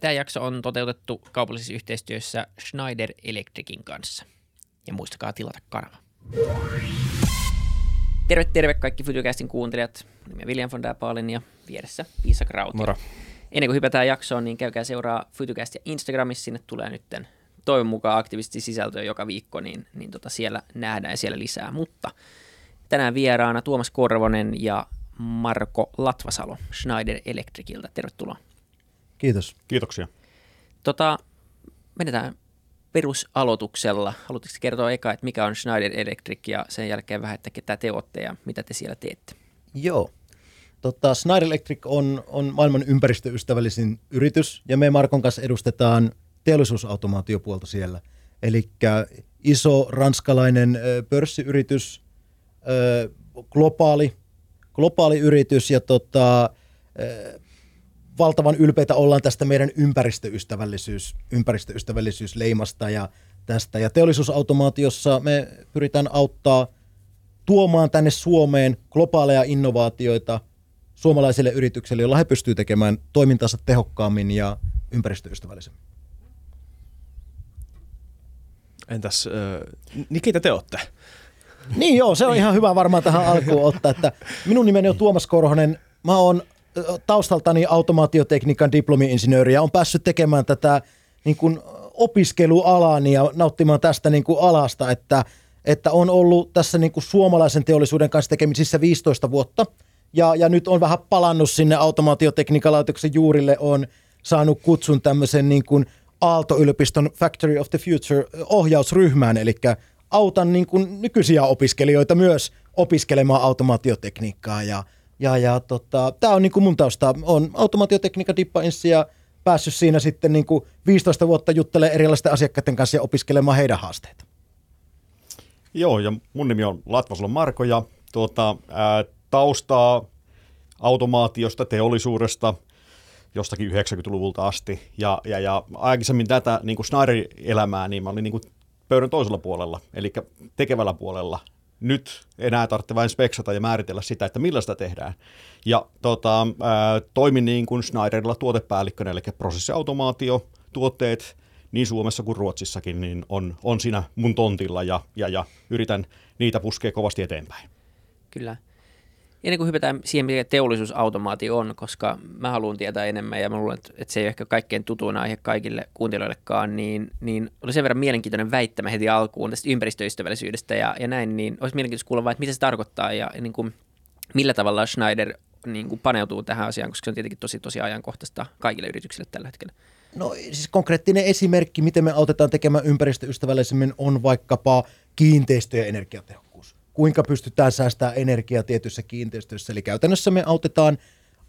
Tämä jakso on toteutettu kaupallisessa yhteistyössä Schneider Electricin kanssa. Ja muistakaa tilata kanava. Terve, terve kaikki Fytycastin kuuntelijat. Nimi on William von der ja vieressä Viisa Krautio. Moro. Ennen kuin hypätään jaksoon, niin käykää seuraa Fytycastia Instagramissa. Sinne tulee nytten toivon mukaan aktiivisesti sisältöä joka viikko, niin, niin tota siellä nähdään ja siellä lisää. Mutta tänään vieraana Tuomas Korvonen ja Marko Latvasalo Schneider Electriciltä. Tervetuloa. Kiitos. Kiitoksia. Tota, menetään perusaloituksella. Haluatteko kertoa eka, että mikä on Schneider Electric ja sen jälkeen vähän, että ketä te olette ja mitä te siellä teette? Joo. Tota, Schneider Electric on, on maailman ympäristöystävällisin yritys ja me Markon kanssa edustetaan teollisuusautomaatiopuolta siellä. Eli iso ranskalainen pörssiyritys, globaali, globaali yritys ja tota, valtavan ylpeitä ollaan tästä meidän ympäristöystävällisyys, ympäristöystävällisyysleimasta ja tästä. Ja teollisuusautomaatiossa me pyritään auttaa tuomaan tänne Suomeen globaaleja innovaatioita suomalaisille yrityksille, joilla he pystyvät tekemään toimintansa tehokkaammin ja ympäristöystävällisemmin. Entäs, äh, niin keitä te olette? Niin joo, se on ihan hyvä varmaan tähän alkuun ottaa, että minun nimeni on Tuomas Korhonen, mä oon taustaltani automaatiotekniikan diplomi-insinööri ja on päässyt tekemään tätä niin kuin opiskelualani ja nauttimaan tästä niin kuin alasta, että, että on ollut tässä niin kuin suomalaisen teollisuuden kanssa tekemisissä 15 vuotta. Ja, ja nyt on vähän palannut sinne automaatiotekniikalaitoksen juurille, on saanut kutsun tämmöisen niin kuin Aalto-yliopiston Factory of the Future ohjausryhmään, eli autan niin kuin nykyisiä opiskelijoita myös opiskelemaan automaatiotekniikkaa ja, ja, ja tota, tämä on niin kuin mun tausta. on automaatiotekniikka dippainssi ja päässyt siinä sitten niin kuin 15 vuotta juttelemaan erilaisten asiakkaiden kanssa ja opiskelemaan heidän haasteita. Joo, ja mun nimi on Latvasalo Marko ja tuota, ää, taustaa automaatiosta, teollisuudesta, jostakin 90-luvulta asti. Ja, ja, ja aikaisemmin tätä niin kuin Schneider-elämää, niin mä olin niin kuin pöydän toisella puolella, eli tekevällä puolella. Nyt enää tarvitse vain speksata ja määritellä sitä, että millä sitä tehdään. Ja tota, ää, niin kuin Schneiderilla tuotepäällikkönä, eli prosessiautomaatio, tuotteet niin Suomessa kuin Ruotsissakin niin on, on siinä mun tontilla ja, ja, ja yritän niitä puskea kovasti eteenpäin. Kyllä. Ennen kuin hypätään siihen, mikä teollisuusautomaatio on, koska mä haluan tietää enemmän ja mä luulen, että, että se ei ole ehkä kaikkein tutuin aihe kaikille kuuntelijoillekaan, niin, niin oli sen verran mielenkiintoinen väittämä heti alkuun tästä ympäristöystävällisyydestä ja, ja näin, niin olisi mielenkiintoista kuulla vain, että mitä se tarkoittaa ja, ja niin kuin, millä tavalla Schneider niin kuin paneutuu tähän asiaan, koska se on tietenkin tosi, tosi ajankohtaista kaikille yrityksille tällä hetkellä. No siis konkreettinen esimerkki, miten me autetaan tekemään ympäristöystävällisemmin, on vaikkapa kiinteistöjen energiatehokkuus. Kuinka pystytään säästämään energiaa tietyissä kiinteistöissä. Eli käytännössä me autetaan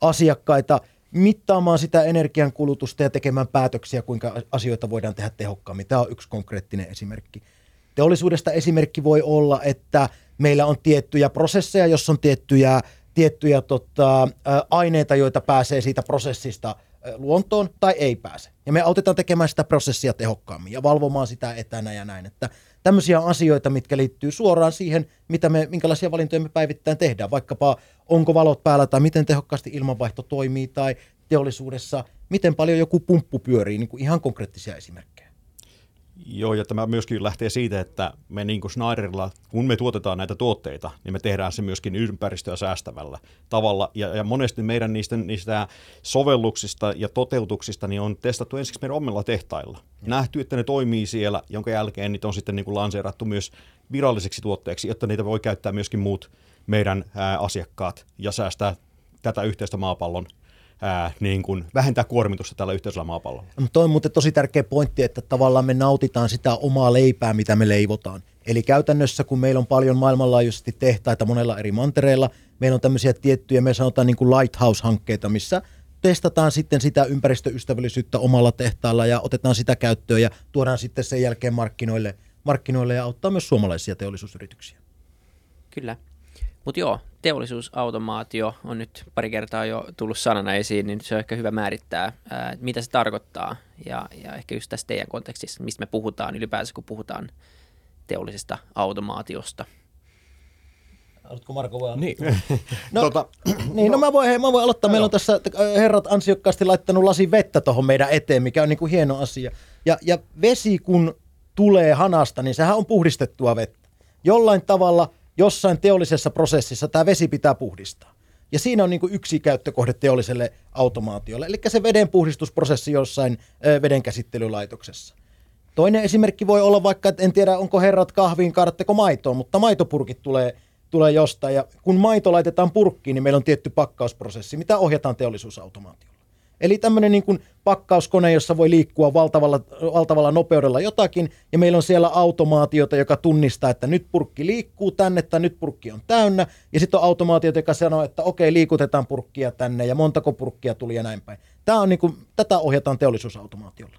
asiakkaita mittaamaan sitä energiankulutusta ja tekemään päätöksiä, kuinka asioita voidaan tehdä tehokkaammin. Tämä on yksi konkreettinen esimerkki. Teollisuudesta esimerkki voi olla, että meillä on tiettyjä prosesseja, jos on tiettyjä, tiettyjä tota, aineita, joita pääsee siitä prosessista – luontoon tai ei pääse. Ja me autetaan tekemään sitä prosessia tehokkaammin ja valvomaan sitä etänä ja näin. Että tämmöisiä asioita, mitkä liittyy suoraan siihen, mitä me, minkälaisia valintoja me päivittäin tehdään. Vaikkapa onko valot päällä tai miten tehokkaasti ilmanvaihto toimii tai teollisuudessa, miten paljon joku pumppu pyörii, niin kuin ihan konkreettisia esimerkkejä. Joo, ja tämä myöskin lähtee siitä, että me niin kuin Schneiderilla, kun me tuotetaan näitä tuotteita, niin me tehdään se myöskin ympäristöä säästävällä tavalla. Ja, ja monesti meidän niistä, niistä sovelluksista ja toteutuksista niin on testattu ensiksi meidän omilla tehtailla. Ja. Nähty, että ne toimii siellä, jonka jälkeen niitä on sitten niin kuin lanseerattu myös viralliseksi tuotteeksi, jotta niitä voi käyttää myöskin muut meidän ää, asiakkaat ja säästää tätä yhteistä maapallon ää, niin kuin vähentää kuormitusta tällä yhteisellä maapallolla. No, toi on muuten tosi tärkeä pointti, että tavallaan me nautitaan sitä omaa leipää, mitä me leivotaan. Eli käytännössä, kun meillä on paljon maailmanlaajuisesti tehtaita monella eri mantereilla, meillä on tämmöisiä tiettyjä, me sanotaan niin kuin lighthouse-hankkeita, missä testataan sitten sitä ympäristöystävällisyyttä omalla tehtaalla ja otetaan sitä käyttöön ja tuodaan sitten sen jälkeen markkinoille, markkinoille ja auttaa myös suomalaisia teollisuusyrityksiä. Kyllä. Mutta joo, teollisuusautomaatio on nyt pari kertaa jo tullut sanana esiin, niin se on ehkä hyvä määrittää, ää, mitä se tarkoittaa. Ja, ja ehkä just tässä teidän kontekstissa, mistä me puhutaan ylipäänsä, kun puhutaan teollisesta automaatiosta. Haluatko Marko vaan? Niin. No, Tota, niin, no, mä, voin, hei, mä voin aloittaa. Meillä on tässä herrat ansiokkaasti laittanut lasin vettä tuohon meidän eteen, mikä on niin kuin hieno asia. Ja, ja vesi kun tulee hanasta, niin sehän on puhdistettua vettä. Jollain tavalla, jossain teollisessa prosessissa tämä vesi pitää puhdistaa. Ja siinä on niin kuin yksi käyttökohde teolliselle automaatiolle, eli se vedenpuhdistusprosessi jossain vedenkäsittelylaitoksessa. Toinen esimerkki voi olla vaikka, että en tiedä onko herrat kahviin, kaadatteko maitoa, mutta maitopurkit tulee, tulee jostain. Ja kun maito laitetaan purkkiin, niin meillä on tietty pakkausprosessi, mitä ohjataan teollisuusautomaatiolla. Eli tämmöinen niin kuin pakkauskone, jossa voi liikkua valtavalla, valtavalla nopeudella jotakin, ja meillä on siellä automaatiota, joka tunnistaa, että nyt purkki liikkuu tänne, tai nyt purkki on täynnä, ja sitten on automaatiota, joka sanoo, että okei, liikutetaan purkkia tänne, ja montako purkkia tuli ja näin päin. Tämä on niin kuin, tätä ohjataan teollisuusautomaatiolla.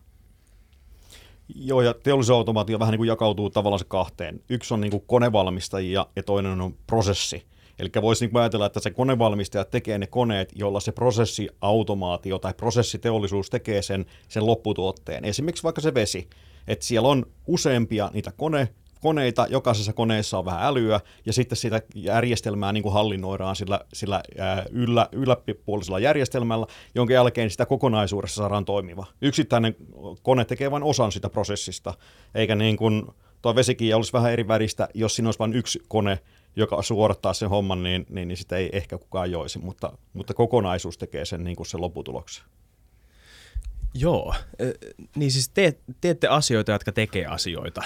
Joo, ja teollisuusautomaatio vähän niin kuin jakautuu tavallaan se kahteen. Yksi on niin kuin konevalmistajia ja toinen on prosessi. Eli voisi niin ajatella, että se konevalmistaja tekee ne koneet, jolla se prosessiautomaatio tai prosessiteollisuus tekee sen, sen lopputuotteen. Esimerkiksi vaikka se vesi. Että siellä on useampia niitä kone, koneita, jokaisessa koneessa on vähän älyä, ja sitten sitä järjestelmää niin kuin hallinnoidaan sillä, sillä yllä, yläpuolisella järjestelmällä, jonka jälkeen sitä kokonaisuudessa saadaan toimiva. Yksittäinen kone tekee vain osan sitä prosessista, eikä niin kuin tuo vesikin olisi vähän eri väristä, jos siinä olisi vain yksi kone, joka suorittaa sen homman, niin, niin, niin sitä ei ehkä kukaan joisi, mutta, mutta kokonaisuus tekee sen, niin kuin sen lopputuloksen. Joo, niin siis te, teette asioita, jotka tekee asioita.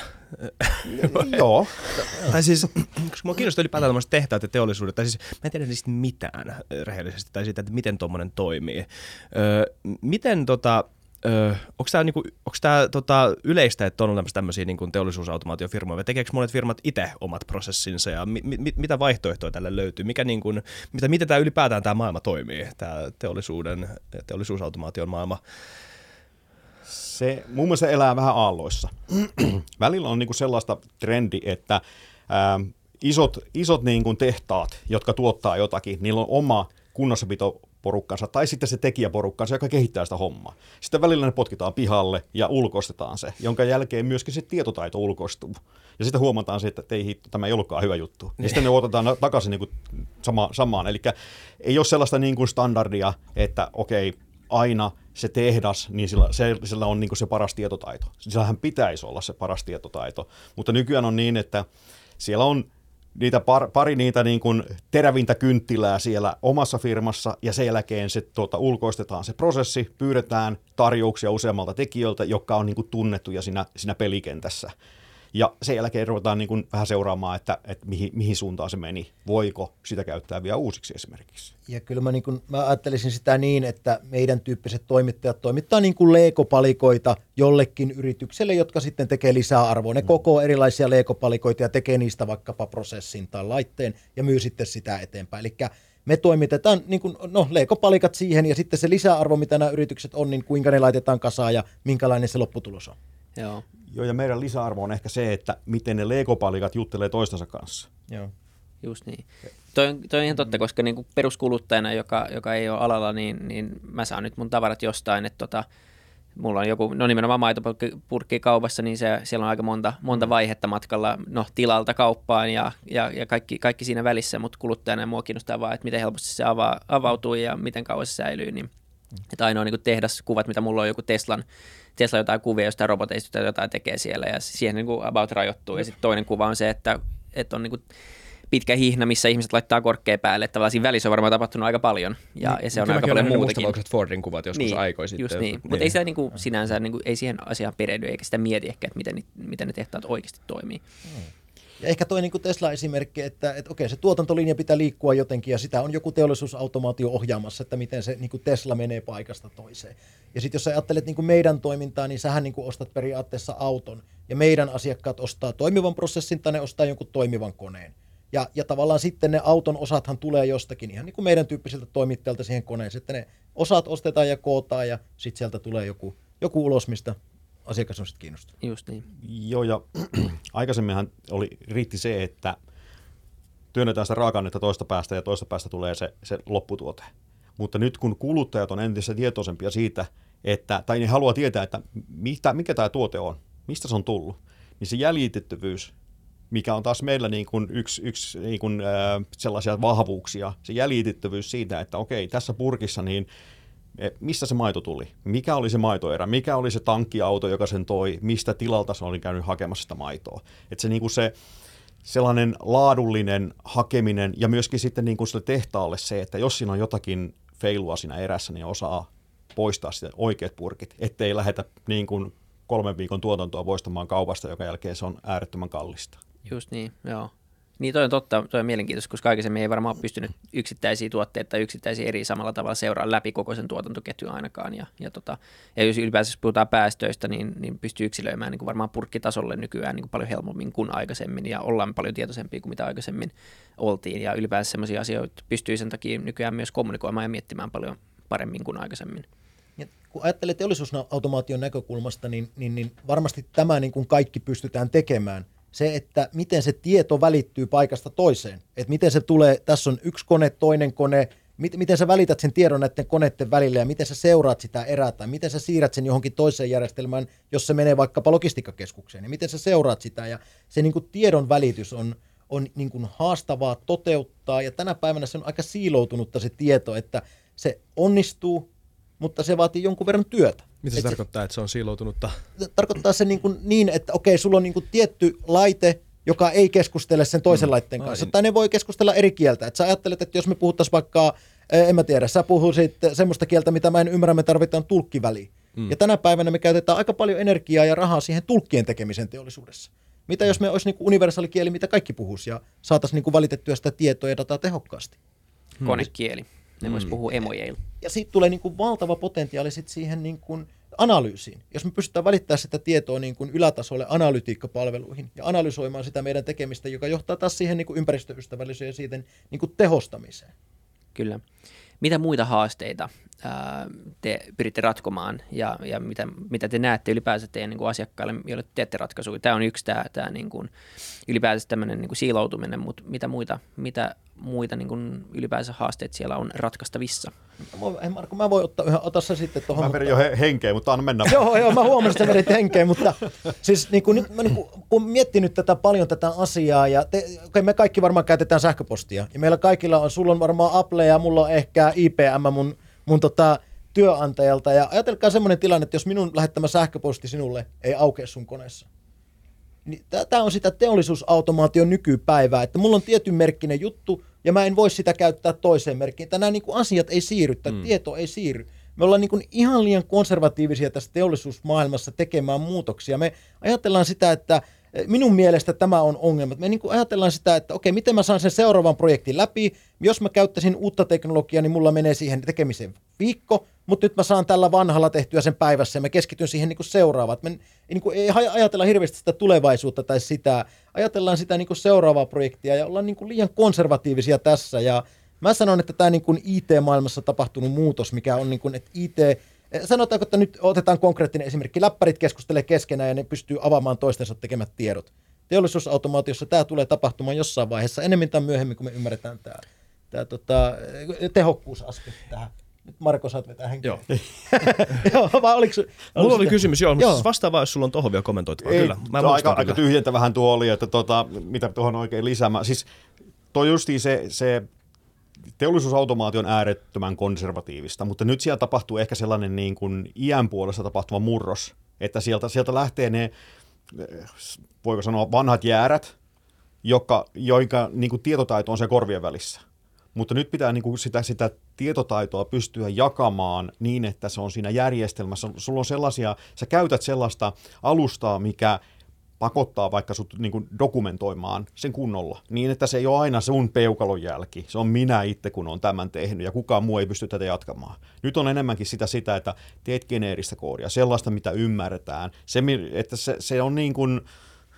Joo. tai siis, koska mua kiinnostaa ylipäätään tämmöiset tehtaat ja teollisuudet, tai siis mä en tiedä niistä mitään rehellisesti, tai siitä, että miten tuommoinen toimii. Ö, miten tota, onko tämä niinku, tää, tota, yleistä, että on olemassa tämmöisiä niinku teollisuusautomaatiofirmoja, vai tekeekö monet firmat itse omat prosessinsa, ja mi, mi, mitä vaihtoehtoja tälle löytyy, mikä niinku, mitä, miten tämä ylipäätään tämä maailma toimii, tämä teollisuuden, teollisuusautomaation maailma? Se mun mielestä elää vähän aalloissa. Välillä on niinku sellaista trendi, että ää, isot, isot niinku tehtaat, jotka tuottaa jotakin, niillä on oma kunnossapito porukkansa, tai sitten se tekijäporukkansa, joka kehittää sitä hommaa. Sitten välillä ne potkitaan pihalle ja ulkoistetaan se, jonka jälkeen myöskin se tietotaito ulkoistuu. Ja sitten huomataan se, että ei hitto, tämä ei ollutkaan hyvä juttu. Ja sitten ne otetaan takaisin niin kuin sama, samaan. Eli ei ole sellaista niin kuin standardia, että okei, aina se tehdas, niin sillä, se, sillä on niin kuin se paras tietotaito. Sillähän pitäisi olla se paras tietotaito. Mutta nykyään on niin, että siellä on niitä par, pari niitä niin kuin terävintä kynttilää siellä omassa firmassa ja sen jälkeen se tuota, ulkoistetaan se prosessi, pyydetään tarjouksia useammalta tekijöiltä, jotka on niin kuin tunnettuja siinä, siinä pelikentässä. Ja sen jälkeen ruvetaan niin kuin vähän seuraamaan, että, että mihin, mihin suuntaan se meni. Voiko sitä käyttää vielä uusiksi esimerkiksi? Ja kyllä mä, niin kuin, mä ajattelisin sitä niin, että meidän tyyppiset toimittajat toimittaa niin kuin leekopalikoita jollekin yritykselle, jotka sitten tekee lisää arvoa. Ne mm. koko erilaisia leekopalikoita ja tekee niistä vaikkapa prosessin tai laitteen ja myy sitten sitä eteenpäin. Eli me toimitetaan niin kuin, no, leekopalikat siihen ja sitten se lisäarvo, mitä nämä yritykset on, niin kuinka ne laitetaan kasaan ja minkälainen se lopputulos on. Joo. Joo, ja meidän lisäarvo on ehkä se, että miten ne leikopalikat juttelee toistensa kanssa. Joo. Just niin. Toi, on- toi on ihan totta, koska niin peruskuluttajana, joka, joka ei ole alalla, niin, niin mä saan nyt mun tavarat jostain, että tota, mulla on joku, no nimenomaan maitopurkki kaupassa, niin se, siellä on aika monta, monta vaihetta matkalla, no tilalta kauppaan ja, ja, ja kaikki, kaikki siinä välissä, mutta kuluttajana mua kiinnostaa vaan, että miten helposti se avaa, avautuu ja miten kauan se säilyy, niin että ainoa niin tehdaskuvat, mitä mulla on joku Teslan, Tesla jotain kuvia jostain roboteista tai jotain tekee siellä ja siihen niin kuin about rajoittuu. Ja sitten toinen kuva on se, että, että on niin kuin pitkä hihna, missä ihmiset laittaa korkea päälle. Että tavallaan siinä välissä on varmaan tapahtunut aika paljon ja, ja se on aika mäkin paljon muutakin. mustavalkoiset Fordin kuvat joskus Niin, aikoi sitten. Just niin. Mutta ei sitä niin kuin, sinänsä niin kuin, ei siihen asiaan perehdy eikä sitä mieti ehkä, että miten, miten ne tehtaat oikeasti toimii. Ja ehkä toi niin Tesla-esimerkki, että, että okei, se tuotantolinja pitää liikkua jotenkin ja sitä on joku teollisuusautomaatio ohjaamassa, että miten se niin Tesla menee paikasta toiseen. Ja sitten jos sä ajattelet niin meidän toimintaa, niin sähän niin ostat periaatteessa auton ja meidän asiakkaat ostaa toimivan prosessin tai ne ostaa jonkun toimivan koneen. Ja, ja tavallaan sitten ne auton osathan tulee jostakin ihan niin kuin meidän tyyppisiltä toimittajalta siihen koneeseen, että ne osat ostetaan ja kootaan ja sitten sieltä tulee joku, joku ulos, mistä asiakas on sitten kiinnostunut. Just niin. Joo, ja aikaisemminhan oli, riitti se, että työnnetään sitä raaka-ainetta toista päästä ja toista päästä tulee se, se lopputuote. Mutta nyt kun kuluttajat on entistä tietoisempia siitä, että, tai ne haluaa tietää, että mitä, mikä tämä tuote on, mistä se on tullut, niin se jäljitettävyys mikä on taas meillä niin kuin yksi, yksi niin kuin, äh, sellaisia vahvuuksia, se jäljitettävyys siitä, että okei, tässä purkissa niin e, mistä se maito tuli, mikä oli se maitoerä, mikä oli se tankkiauto, joka sen toi, mistä tilalta se oli käynyt hakemassa sitä maitoa. Että se, niin kuin se sellainen laadullinen hakeminen ja myöskin sitten niin kuin sille tehtaalle se, että jos siinä on jotakin feilua siinä erässä, niin osaa poistaa sitten oikeat purkit, ettei lähetä niin kuin kolmen viikon tuotantoa poistamaan kaupasta, joka jälkeen se on äärettömän kallista. Just niin, joo. Niin toi on totta, toi on mielenkiintoista, koska aikaisemmin ei varmaan pystynyt yksittäisiä tuotteita yksittäisiä eri samalla tavalla seuraa läpi koko sen tuotantoketjun ainakaan. Ja, ja, tota, ja jos ylipäänsä puhutaan päästöistä, niin, niin pystyy yksilöimään niin kuin varmaan purkkitasolle nykyään niin kuin paljon helpommin kuin aikaisemmin ja ollaan paljon tietoisempia kuin mitä aikaisemmin oltiin. Ja ylipäänsä sellaisia asioita pystyy sen takia nykyään myös kommunikoimaan ja miettimään paljon paremmin kuin aikaisemmin. Ja kun ajattelee teollisuusautomaation näkökulmasta, niin, niin, niin varmasti tämä niin kuin kaikki pystytään tekemään. Se, että miten se tieto välittyy paikasta toiseen. Että miten se tulee, tässä on yksi kone, toinen kone, mit, miten sä välität sen tiedon näiden koneiden välillä ja miten sä seuraat sitä erää tai miten sä siirrät sen johonkin toiseen järjestelmään, jos se menee vaikkapa logistiikkakeskukseen. Ja miten sä seuraat sitä ja se niin kuin tiedon välitys on, on niin kuin haastavaa toteuttaa. Ja tänä päivänä se on aika siiloutunutta se tieto, että se onnistuu, mutta se vaatii jonkun verran työtä. Mitä se Et tarkoittaa, että se on siiloutunutta? Tarkoittaa se niin, kuin niin että okei, sulla on niin kuin tietty laite, joka ei keskustele sen toisen mm. laitteen kanssa, Ai. tai ne voi keskustella eri kieltä. Et sä ajattelet, että jos me puhuttaisiin vaikka, en mä tiedä, sä puhuisit semmoista kieltä, mitä mä en ymmärrä, me tarvitaan tulkkiväliin. Mm. Ja tänä päivänä me käytetään aika paljon energiaa ja rahaa siihen tulkkien tekemiseen teollisuudessa. Mitä jos me olisi niin universaali kieli, mitä kaikki puhuisi, ja saataisiin niin valitettua sitä tietoa ja dataa tehokkaasti? Konekieli. Ne mm. vois puhua emojeilla. Ja siitä tulee niin kuin valtava potentiaali sit siihen niin kuin analyysiin. Jos me pystytään välittämään sitä tietoa niin kuin ylätasolle analytiikkapalveluihin ja analysoimaan sitä meidän tekemistä, joka johtaa taas siihen niin kuin ympäristöystävälliseen ja siitä niin kuin tehostamiseen. Kyllä. Mitä muita haasteita te pyritte ratkomaan ja, ja mitä, mitä te näette ylipäänsä teidän niin kuin asiakkaille, joille teette ratkaisuja? Tämä on yksi tämä, tämä niin kuin, ylipäänsä tämmöinen niin kuin siiloutuminen, mutta mitä muita, mitä muita niin kuin ylipäänsä haasteet siellä on ratkaistavissa? Marko, mä voin ottaa yhden, ota se sitten tuohon. Mä mutta... jo henkeä, mutta anna mennä. joo, joo, mä huomasin, että vedit henkeä, mutta siis niin kuin, nyt, mä niin kuin, kun miettinyt tätä paljon tätä asiaa, ja te, okay, me kaikki varmaan käytetään sähköpostia, ja meillä kaikilla on, sulla on varmaan Apple ja mulla on ehkä IPM mun, mun tota, työnantajalta, ja ajatelkaa semmoinen tilanne, että jos minun lähettämä sähköposti sinulle ei aukea sun koneessa, niin tämä on sitä teollisuusautomaation nykypäivää, että mulla on tietyn merkkinen juttu, ja mä en voi sitä käyttää toiseen merkkiin. Nämä niin kuin asiat ei siirry, tai mm. tieto ei siirry. Me ollaan niin kuin ihan liian konservatiivisia tässä teollisuusmaailmassa tekemään muutoksia. Me ajatellaan sitä, että minun mielestä tämä on ongelma. Me niin kuin ajatellaan sitä, että okei, miten mä saan sen seuraavan projektin läpi. Jos mä käyttäisin uutta teknologiaa, niin mulla menee siihen tekemiseen viikko, mutta nyt mä saan tällä vanhalla tehtyä sen päivässä ja mä keskityn siihen niin kuin seuraavaan. Me niin kuin ei ajatella hirveästi sitä tulevaisuutta tai sitä, ajatellaan sitä niin kuin seuraavaa projektia ja ollaan niin kuin liian konservatiivisia tässä. Ja mä sanon, että tämä niin kuin IT-maailmassa tapahtunut muutos, mikä on niin kuin, että IT Sanotaanko, että nyt otetaan konkreettinen esimerkki. Läppärit keskustelee keskenään ja ne pystyy avaamaan toistensa tekemät tiedot. Teollisuusautomaatiossa tämä tulee tapahtumaan jossain vaiheessa, enemmän tai myöhemmin, kun me ymmärretään tämä, tämä tota, tehokkuusaspekti tähän. Nyt Marko, saat vetää henkeä. Joo. joo vai oliko, oliko Mulla oli kysymys, joo, mutta siis vaan, jos sulla on tuohon vielä kommentoitavaa. Kyllä, mä aika, aika tyhjentävähän tuo oli, että tota, mitä tuohon oikein lisäämään. Siis toi justiin se, se teollisuusautomaatio on äärettömän konservatiivista, mutta nyt siellä tapahtuu ehkä sellainen niin kuin iän puolesta tapahtuva murros, että sieltä, sieltä lähtee ne, voiko sanoa, vanhat jäärät, joka, joinka niin kuin tietotaito on se korvien välissä. Mutta nyt pitää niin kuin sitä, sitä tietotaitoa pystyä jakamaan niin, että se on siinä järjestelmässä. Sulla on sellaisia, sä käytät sellaista alustaa, mikä pakottaa vaikka sut niin kuin dokumentoimaan sen kunnolla, niin että se ei ole aina sun peukalon jälki, se on minä itse, kun on tämän tehnyt, ja kukaan muu ei pysty tätä jatkamaan. Nyt on enemmänkin sitä, sitä että teet geneeristä koodia, sellaista, mitä ymmärretään, se, että se, se on niin kuin,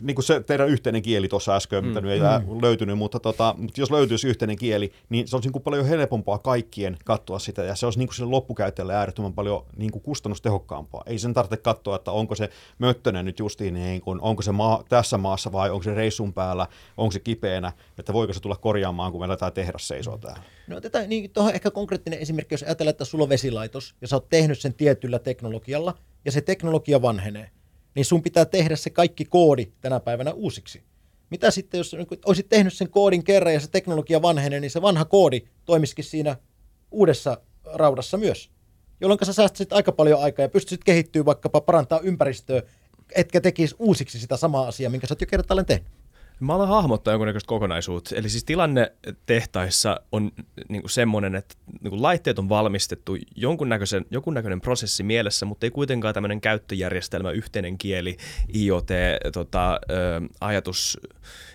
niin kuin se teidän yhteinen kieli tuossa äsken, mm. mitä nyt ei mm. löytynyt, mutta, tota, mutta jos löytyisi yhteinen kieli, niin se olisi niin kuin paljon helpompaa kaikkien katsoa sitä, ja se olisi niin kuin sille loppukäyttäjälle äärettömän paljon niin kuin kustannustehokkaampaa. Ei sen tarvitse katsoa, että onko se möttönen nyt justiin, niin kuin, onko se maa, tässä maassa vai onko se reissun päällä, onko se kipeänä, että voiko se tulla korjaamaan, kun meillä tämä tehdas seisoo täällä. No tätä, niin tuohon ehkä konkreettinen esimerkki, jos ajatellaan, että sulla on vesilaitos, ja sä oot tehnyt sen tietyllä teknologialla, ja se teknologia vanhenee niin sun pitää tehdä se kaikki koodi tänä päivänä uusiksi. Mitä sitten, jos niin olisit tehnyt sen koodin kerran ja se teknologia vanhenee, niin se vanha koodi toimisikin siinä uudessa raudassa myös. Jolloin sä säästäisit aika paljon aikaa ja pystyisit kehittyä vaikkapa parantaa ympäristöä, etkä tekisi uusiksi sitä samaa asiaa, minkä sä oot jo kertaalleen tehnyt. Mä aloin hahmottaa jonkunnäköistä kokonaisuutta. Eli siis tilanne tehtaissa on niin kuin semmoinen, että niin kuin laitteet on valmistettu jonkunnäköisen, jonkunnäköinen prosessi mielessä, mutta ei kuitenkaan tämmöinen käyttöjärjestelmä, yhteinen kieli, IoT, tota, ö, ajatus.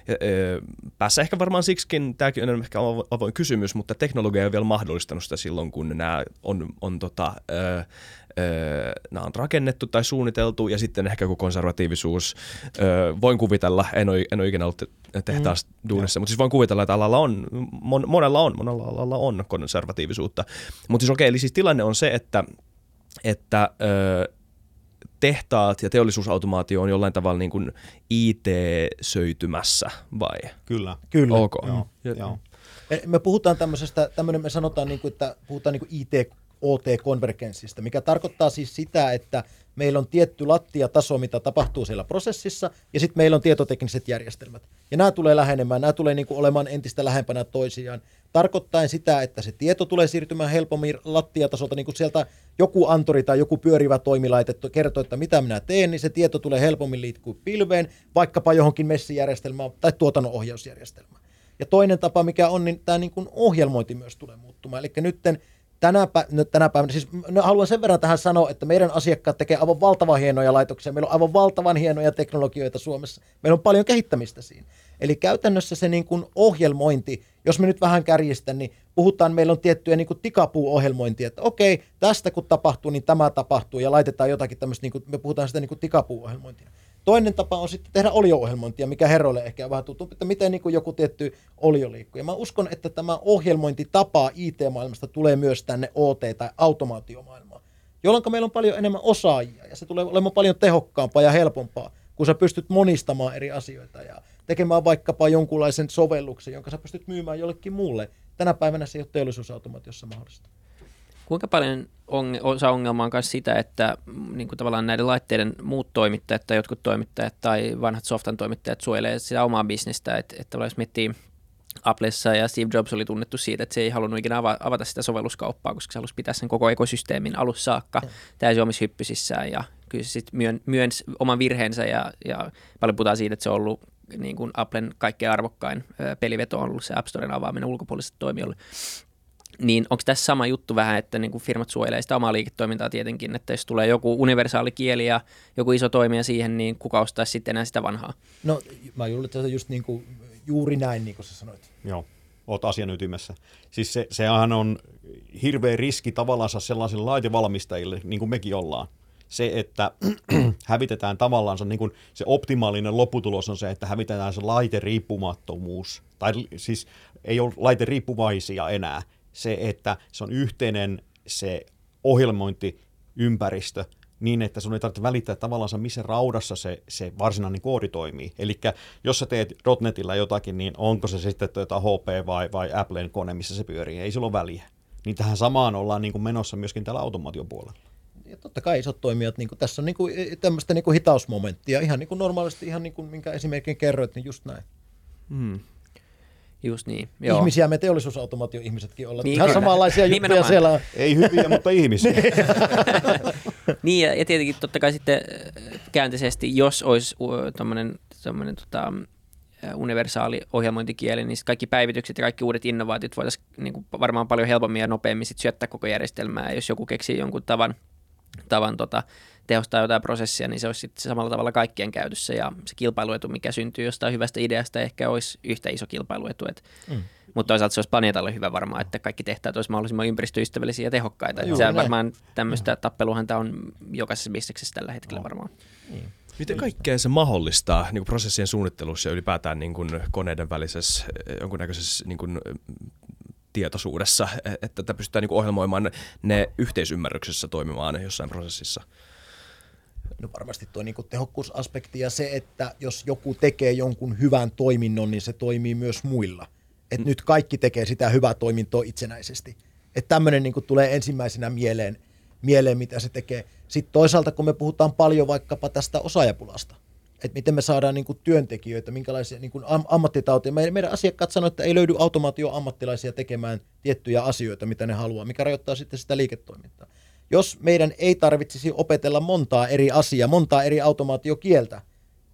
Ö, päässä ehkä varmaan siksikin, tämäkin on ehkä avoin kysymys, mutta teknologia ei ole vielä mahdollistanut sitä silloin, kun nämä on, on tota, ö, nämä on rakennettu tai suunniteltu, ja sitten ehkä joku konservatiivisuus. Öö, voin kuvitella, en ole, en ole ikinä ollut tehtaassa mm. duunissa, mutta siis voin kuvitella, että alalla on, mon, monella on, monella alalla on konservatiivisuutta. Mutta siis okei, okay, eli siis tilanne on se, että, että öö, tehtaat ja teollisuusautomaatio on jollain tavalla niin kuin IT-söitymässä, vai? Kyllä. Kyllä. Ok. Joo, joo. Me puhutaan tämmöisestä, tämmöinen me sanotaan, niin kuin, että puhutaan niin kuin IT OT-konvergenssista, mikä tarkoittaa siis sitä, että meillä on tietty lattiataso, mitä tapahtuu siellä prosessissa, ja sitten meillä on tietotekniset järjestelmät. Ja nämä tulee lähenemään, nämä tulee niin kuin olemaan entistä lähempänä toisiaan, tarkoittaen sitä, että se tieto tulee siirtymään helpommin lattiatasolta, niin kuin sieltä joku antori tai joku pyörivä toimilaite kertoo, että mitä minä teen, niin se tieto tulee helpommin liikkuu pilveen, vaikkapa johonkin messijärjestelmään tai tuotannon ohjausjärjestelmään. Ja toinen tapa, mikä on, niin tämä niin kuin ohjelmointi myös tulee muuttumaan. Eli nytten tänä, pä- no, tänä päivänä, siis no, haluan sen verran tähän sanoa, että meidän asiakkaat tekee aivan valtavan hienoja laitoksia, meillä on aivan valtavan hienoja teknologioita Suomessa, meillä on paljon kehittämistä siinä. Eli käytännössä se niin kuin ohjelmointi, jos me nyt vähän kärjistän, niin puhutaan, meillä on tiettyjä niin kuin tikapuuohjelmointia, että okei, tästä kun tapahtuu, niin tämä tapahtuu, ja laitetaan jotakin tämmöistä, niin kuin, me puhutaan sitä niin kuin tikapuuohjelmointia. Toinen tapa on sitten tehdä olio-ohjelmointia, mikä herroille ehkä on vähän tuttu, että miten niin kuin joku tietty olio liikkuu. Ja mä uskon, että tämä ohjelmointitapa IT-maailmasta tulee myös tänne OT- tai automaatiomaailmaan, jolloin meillä on paljon enemmän osaajia ja se tulee olemaan paljon tehokkaampaa ja helpompaa, kun sä pystyt monistamaan eri asioita ja tekemään vaikkapa jonkunlaisen sovelluksen, jonka sä pystyt myymään jollekin muulle. Tänä päivänä se ei ole teollisuusautomaatiossa mahdollista. Kuinka paljon on, osa ongelmaa on myös sitä, että mm, niin kuin tavallaan näiden laitteiden muut toimittajat tai jotkut toimittajat tai vanhat softan toimittajat suojelee sitä omaa bisnestä, että, että jos miettii Applessa ja Steve Jobs oli tunnettu siitä, että se ei halunnut ikinä avata sitä sovelluskauppaa, koska se halusi pitää sen koko ekosysteemin alussa saakka täysin omissa hyppysissään ja kyllä se sitten myön, myönsi oman virheensä ja, ja paljon puhutaan siitä, että se on ollut niin kuin Applen kaikkein arvokkain peliveto on ollut se App Storen avaaminen ulkopuolisille toimijoille. Niin onko tässä sama juttu vähän, että niin kuin firmat suojelee sitä omaa liiketoimintaa tietenkin, että jos tulee joku universaali kieli ja joku iso toimija siihen, niin kuka ostaisi sitten enää sitä vanhaa? No mä luulen, että just niin kuin, juuri näin, niin kuin sä sanoit. Joo, oot asian ytimessä. Siis se, sehän on hirveä riski tavallaan sellaisille laitevalmistajille, niin kuin mekin ollaan. Se, että hävitetään tavallaan niin kuin se optimaalinen lopputulos on se, että hävitetään se laite-riippumattomuus. Tai siis ei ole laite-riippuvaisia enää se, että se on yhteinen se ohjelmointiympäristö niin, että sun ei tarvitse välittää tavallaan missä raudassa se, se varsinainen koodi toimii. Eli jos sä teet .NETillä jotakin, niin onko se sitten tuota HP vai, vai Applen kone, missä se pyörii, ei sillä ole väliä. Niin tähän samaan ollaan niin kuin menossa myöskin tällä automaatiopuolella. Ja totta kai isot toimijat, niin kuin, tässä on niin kuin, tämmöistä niin kuin hitausmomenttia, ihan niin kuin normaalisti, ihan niin kuin minkä esimerkin kerroit, niin just näin. Hmm. Just niin. Joo. Ihmisiä me teollisuusautomaatio-ihmisetkin ollaan. Niin, Ihan samanlaisia juttuja Nimenomaan. siellä on. Ei hyviä, mutta ihmisiä. niin, ja, ja tietenkin totta kai sitten äh, käänteisesti, jos olisi tuommoinen tota, äh, universaali ohjelmointikieli, niin kaikki päivitykset ja kaikki uudet innovaatiot voitaisiin niin kuin varmaan paljon helpommin ja nopeammin sit syöttää koko järjestelmää, jos joku keksii jonkun tavan, tavan tota, tehostaa jotain prosessia, niin se olisi sitten samalla tavalla kaikkien käytössä ja se kilpailuetu, mikä syntyy jostain hyvästä ideasta, ehkä olisi yhtä iso kilpailuetu. Et, mm. Mutta toisaalta se olisi planeetalle hyvä varmaan, että kaikki tehtävät olisivat mahdollisimman ympäristöystävällisiä ja tehokkaita. Juu, se on varmaan tämmöistä tappeluhanta on jokaisessa bisneksessä tällä hetkellä no. varmaan. Niin. Miten kaikkea se mahdollistaa niin kuin prosessien suunnittelussa ja ylipäätään niin kuin koneiden välisessä jonkunnäköisessä niin kuin, tietoisuudessa, että tätä pystytään niin kuin ohjelmoimaan ne yhteisymmärryksessä toimimaan jossain prosessissa? No varmasti tuo niin tehokkuusaspekti ja se, että jos joku tekee jonkun hyvän toiminnon, niin se toimii myös muilla. Et mm. nyt kaikki tekee sitä hyvää toimintoa itsenäisesti. Että tämmöinen niin tulee ensimmäisenä mieleen, mieleen, mitä se tekee. Sitten toisaalta, kun me puhutaan paljon vaikkapa tästä osaajapulasta, että miten me saadaan niin kuin työntekijöitä, minkälaisia niin kuin am- ammattitautia. Meidän, meidän asiakkaat sanoivat, että ei löydy automaatioammattilaisia tekemään tiettyjä asioita, mitä ne haluaa, mikä rajoittaa sitten sitä liiketoimintaa. Jos meidän ei tarvitsisi opetella montaa eri asiaa, montaa eri automaatiokieltä,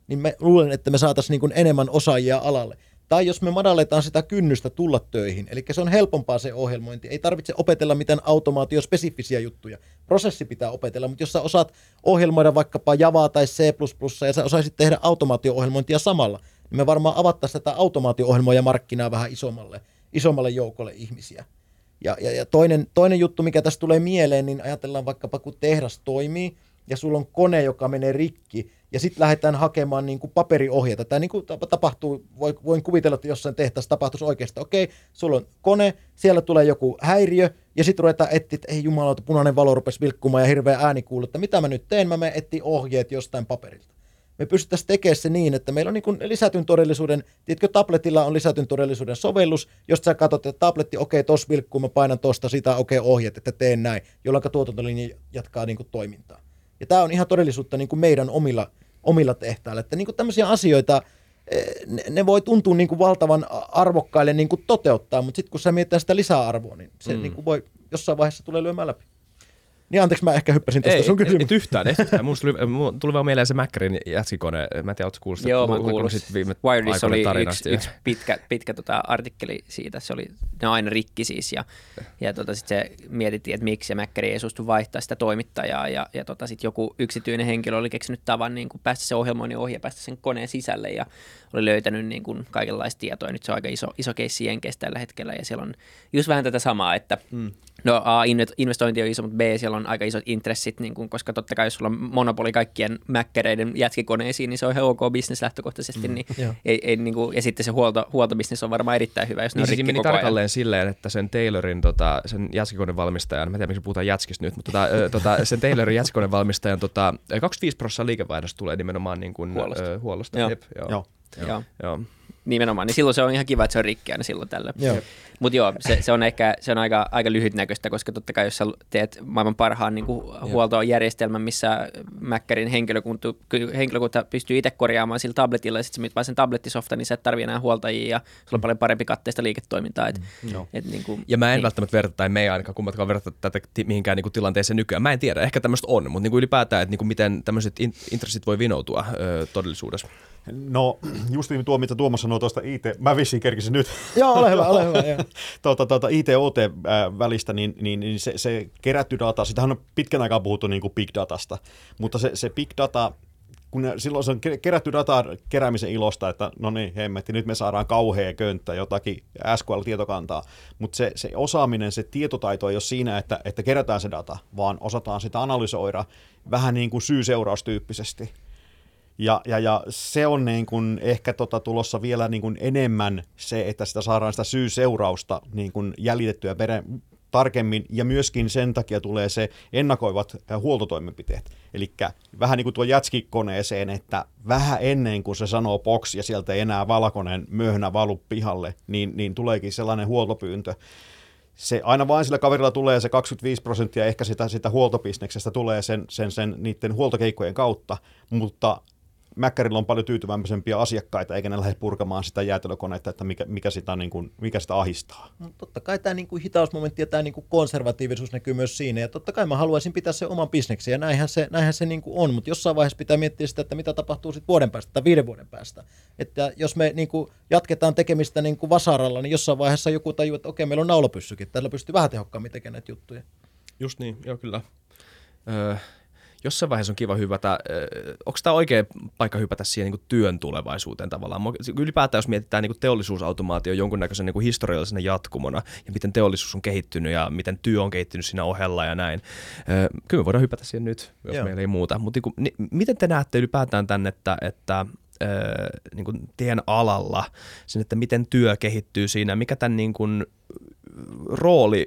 niin me luulen, että me saataisiin niin enemmän osaajia alalle. Tai jos me madalletaan sitä kynnystä tulla töihin, eli se on helpompaa se ohjelmointi. Ei tarvitse opetella mitään automaatiospesifisiä juttuja. Prosessi pitää opetella, mutta jos sä osaat ohjelmoida vaikkapa Javaa tai C++ ja sä osaisit tehdä automaatio-ohjelmointia samalla, niin me varmaan avattaisiin tätä automaatio-ohjelmoja markkinaa vähän isommalle, isommalle joukolle ihmisiä. Ja, ja, ja toinen, toinen juttu, mikä tässä tulee mieleen, niin ajatellaan vaikkapa kun tehdas toimii ja sulla on kone, joka menee rikki, ja sitten lähdetään hakemaan niin kuin paperiohjeita. Tämä niin kuin tapahtuu, voin kuvitella, että jossain tehtaassa tapahtuisi oikeastaan, okei, sulla on kone, siellä tulee joku häiriö, ja sitten ruvetaan etsiä, että ei jumalauta, punainen valo rupesi vilkkumaan ja hirveä ääni kuuluu, että mitä mä nyt teen, mä menen etsiä ohjeet jostain paperilta. Me pystyttäisiin tekemään se niin, että meillä on niin lisätyn todellisuuden, tiedätkö, tabletilla on lisätyn todellisuuden sovellus, jos sä katsot, että tabletti, okei, okay, tos vilkkuu, mä painan tosta sitä, okei, okay, ohjeet, että teen näin, jolloin tuotantolinja jatkaa niin kuin toimintaa. Ja tämä on ihan todellisuutta niin kuin meidän omilla omilla tehtailla. Että niin kuin tämmöisiä asioita, eh, ne, ne voi tuntua niin kuin valtavan arvokkaille niin kuin toteuttaa, mutta sitten kun sä mietit sitä lisäarvoa, niin se mm. niin kuin voi jossain vaiheessa tulee lyömään läpi. Niin anteeksi, mä ehkä hyppäsin tuosta sun kysymyksestä. Ei, yhtään, ei yhtään. Mun tuli, tuli vaan mieleen se Mäkkärin jätsikone. Mä en tiedä, ootko kuullut Joo, mä kuullut. Wiredis oli yksi, yksi, pitkä, pitkä tota artikkeli siitä. Se oli, ne on aina rikki siis. Ja, ja tota, sitten se mietittiin, että miksi se Mäkkäri ei suostu vaihtaa sitä toimittajaa. Ja, ja tota, sitten joku yksityinen henkilö oli keksinyt tavan niin kuin päästä se ohjelmoinnin ohi ja päästä sen koneen sisälle. Ja oli löytänyt niin kuin kaikenlaista tietoa. Nyt se on aika iso, iso keissi Jenkeissä tällä hetkellä. Ja siellä on just vähän tätä samaa, että mm No A, investointi on iso, mutta B, siellä on aika isot intressit, niin kuin, koska totta kai jos sulla on monopoli kaikkien mäkkäreiden jätkikoneisiin, niin se on ihan ok bisnes lähtökohtaisesti. Mm, niin ei, ei, niin kuin, ja sitten se huolto, huoltobisnes on varmaan erittäin hyvä, jos niin, ne on siis rikki meni koko tarkalleen ajan. silleen, että sen Taylorin, tota, sen jätskikoneen valmistajan, mä en tiedä miksi puhutaan jätskistä nyt, mutta tota, tota, sen Taylorin jätskikoneen valmistajan tota, 25 prosenttia liikevaihdosta tulee nimenomaan niin kuin, huollosta. Ö, huollosta. Joo. Jep, joo. joo. Joo. joo. Nimenomaan, niin silloin se on ihan kiva, että se on rikki aina silloin tällä. Mutta joo, se, se, on ehkä se on aika, aika lyhytnäköistä, koska totta kai jos sä teet maailman parhaan niin kuin huoltojärjestelmän, missä Mäkkärin henkilökunta, henkilökunta pystyy itse korjaamaan sillä tabletilla, ja sitten vaan sen tablettisofta, niin sä et tarvitse enää huoltajia, ja sulla on paljon parempi katteista liiketoimintaa. Et, mm. et, niin kuin, ja mä en niin. välttämättä verta, tai me ei ainakaan kummatkaan verta tätä mihinkään niin kuin tilanteeseen nykyään. Mä en tiedä, ehkä tämmöistä on, mutta niin kuin ylipäätään, että niin kuin miten tämmöiset intressit voi vinoutua ö, todellisuudessa. No, justiin tuo, mitä Tuomas sanoi tuosta IT, mä vissiin kerkisin nyt. Joo, ole hyvä, ole hyvä. tuota, tuota, IT-OT-välistä, niin, niin, niin se, se kerätty data, sitähän on pitkän aikaa puhuttu niin kuin big datasta, mutta se, se big data, kun silloin se on kerätty data keräämisen ilosta, että no niin, hemmetti, nyt me saadaan kauhea könttä jotakin SQL-tietokantaa, mutta se, se osaaminen, se tietotaito ei ole siinä, että, että kerätään se data, vaan osataan sitä analysoida vähän niin kuin syy-seuraustyyppisesti. Ja, ja, ja se on niin kuin ehkä tota tulossa vielä niin kuin enemmän se, että sitä saadaan sitä syy-seurausta niin kuin jäljitettyä pere, tarkemmin, ja myöskin sen takia tulee se ennakoivat äh, huoltotoimenpiteet. Eli vähän niin kuin tuo jätskikoneeseen, että vähän ennen kuin se sanoo box ja sieltä ei enää valkoinen möhnä valu pihalle, niin, niin tuleekin sellainen huoltopyyntö se aina vain sillä kaverilla tulee se 25 prosenttia ehkä sitä, sitä huoltobisneksestä tulee sen, sen, sen niiden huoltokeikkojen kautta, mutta Mäkkärillä on paljon tyytyvämpisempiä asiakkaita, eikä ne lähde purkamaan sitä jäätelökonetta, että mikä, mikä, sitä, niin kuin, mikä sitä ahistaa. No, totta kai tämä niin kuin hitausmomentti ja tämä niin kuin konservatiivisuus näkyy myös siinä, ja totta kai mä haluaisin pitää sen oman bisneksen, ja näinhän se, näinhän se niin kuin on, mutta jossain vaiheessa pitää miettiä sitä, että mitä tapahtuu sitten vuoden päästä tai viiden vuoden päästä. Että jos me niin kuin jatketaan tekemistä niin kuin vasaralla, niin jossain vaiheessa joku tajuu, että okei, meillä on naulapyssykin, tällä pystyy vähän tehokkaammin tekemään näitä juttuja. Just niin, joo kyllä. Öö, jossain vaiheessa on kiva hypätä, onko tämä oikea paikka hypätä siihen niin työn tulevaisuuteen tavallaan? Ylipäätään jos mietitään niin teollisuusautomaatio jonkunnäköisen niin historiallisena jatkumona ja miten teollisuus on kehittynyt ja miten työ on kehittynyt siinä ohella ja näin. Kyllä me voidaan hypätä siihen nyt, jos Joo. meillä ei muuta. Mutta niin niin, miten te näette ylipäätään tänne, että, että niin kuin tien alalla, sen, että miten työ kehittyy siinä, mikä tämän niin kuin, rooli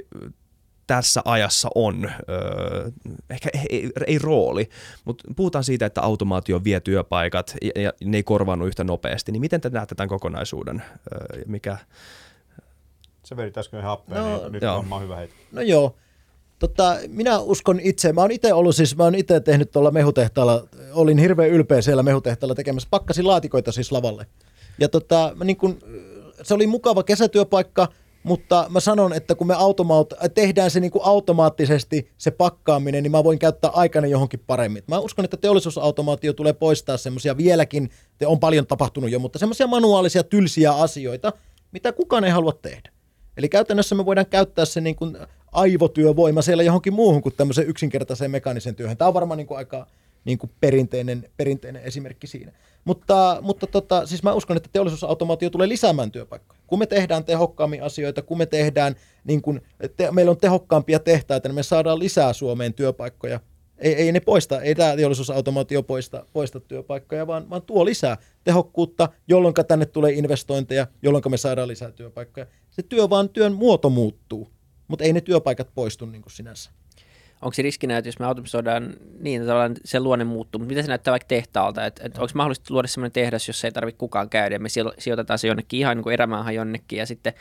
tässä ajassa on, öö, ehkä ei, ei rooli, mutta puhutaan siitä, että automaatio vie työpaikat ja, ja ne ei korvaannut yhtä nopeasti, niin miten te näette tämän kokonaisuuden? Öö, mikä... Se veri äsken happea, no, niin nyt joo. on hyvä hetki. No joo, Tota, minä uskon itse, mä oon itse ollut siis, mä oon itse tehnyt tuolla mehutehtaalla olin hirveän ylpeä siellä mehutehtaalla tekemässä. Pakkasin laatikoita siis lavalle. Ja tota, mä niin kun, se oli mukava kesätyöpaikka, mutta mä sanon, että kun me automaat- tehdään se niin kuin automaattisesti, se pakkaaminen, niin mä voin käyttää aikana johonkin paremmin. Mä uskon, että teollisuusautomaatio tulee poistaa semmoisia vieläkin, te on paljon tapahtunut jo, mutta semmoisia manuaalisia tylsiä asioita, mitä kukaan ei halua tehdä. Eli käytännössä me voidaan käyttää se niin kuin aivotyövoima siellä johonkin muuhun kuin tämmöiseen yksinkertaiseen mekaanisen työhön. Tämä on varmaan niin kuin aika niin kuin perinteinen, perinteinen esimerkki siinä. Mutta, mutta tota, siis mä uskon, että teollisuusautomaatio tulee lisäämään työpaikkoja. Kun me tehdään tehokkaammin asioita, kun me tehdään, niin kuin, te, meillä on tehokkaampia tehtaita, niin me saadaan lisää Suomeen työpaikkoja. Ei, ei ne poista, ei tämä teollisuusautomaatio poista, poista työpaikkoja, vaan, vaan tuo lisää tehokkuutta, jolloin tänne tulee investointeja, jolloin me saadaan lisää työpaikkoja. Se työ vaan työn muoto muuttuu, mutta ei ne työpaikat poistu niin kuin sinänsä onko se riskinä, että jos me automatisoidaan niin, että se luonne muuttuu, mutta mitä se näyttää vaikka tehtaalta, että, että onko mahdollista luoda sellainen tehdas, jossa ei tarvitse kukaan käydä, ja me sijoitetaan se jonnekin ihan niin kuin erämaahan jonnekin, ja sitten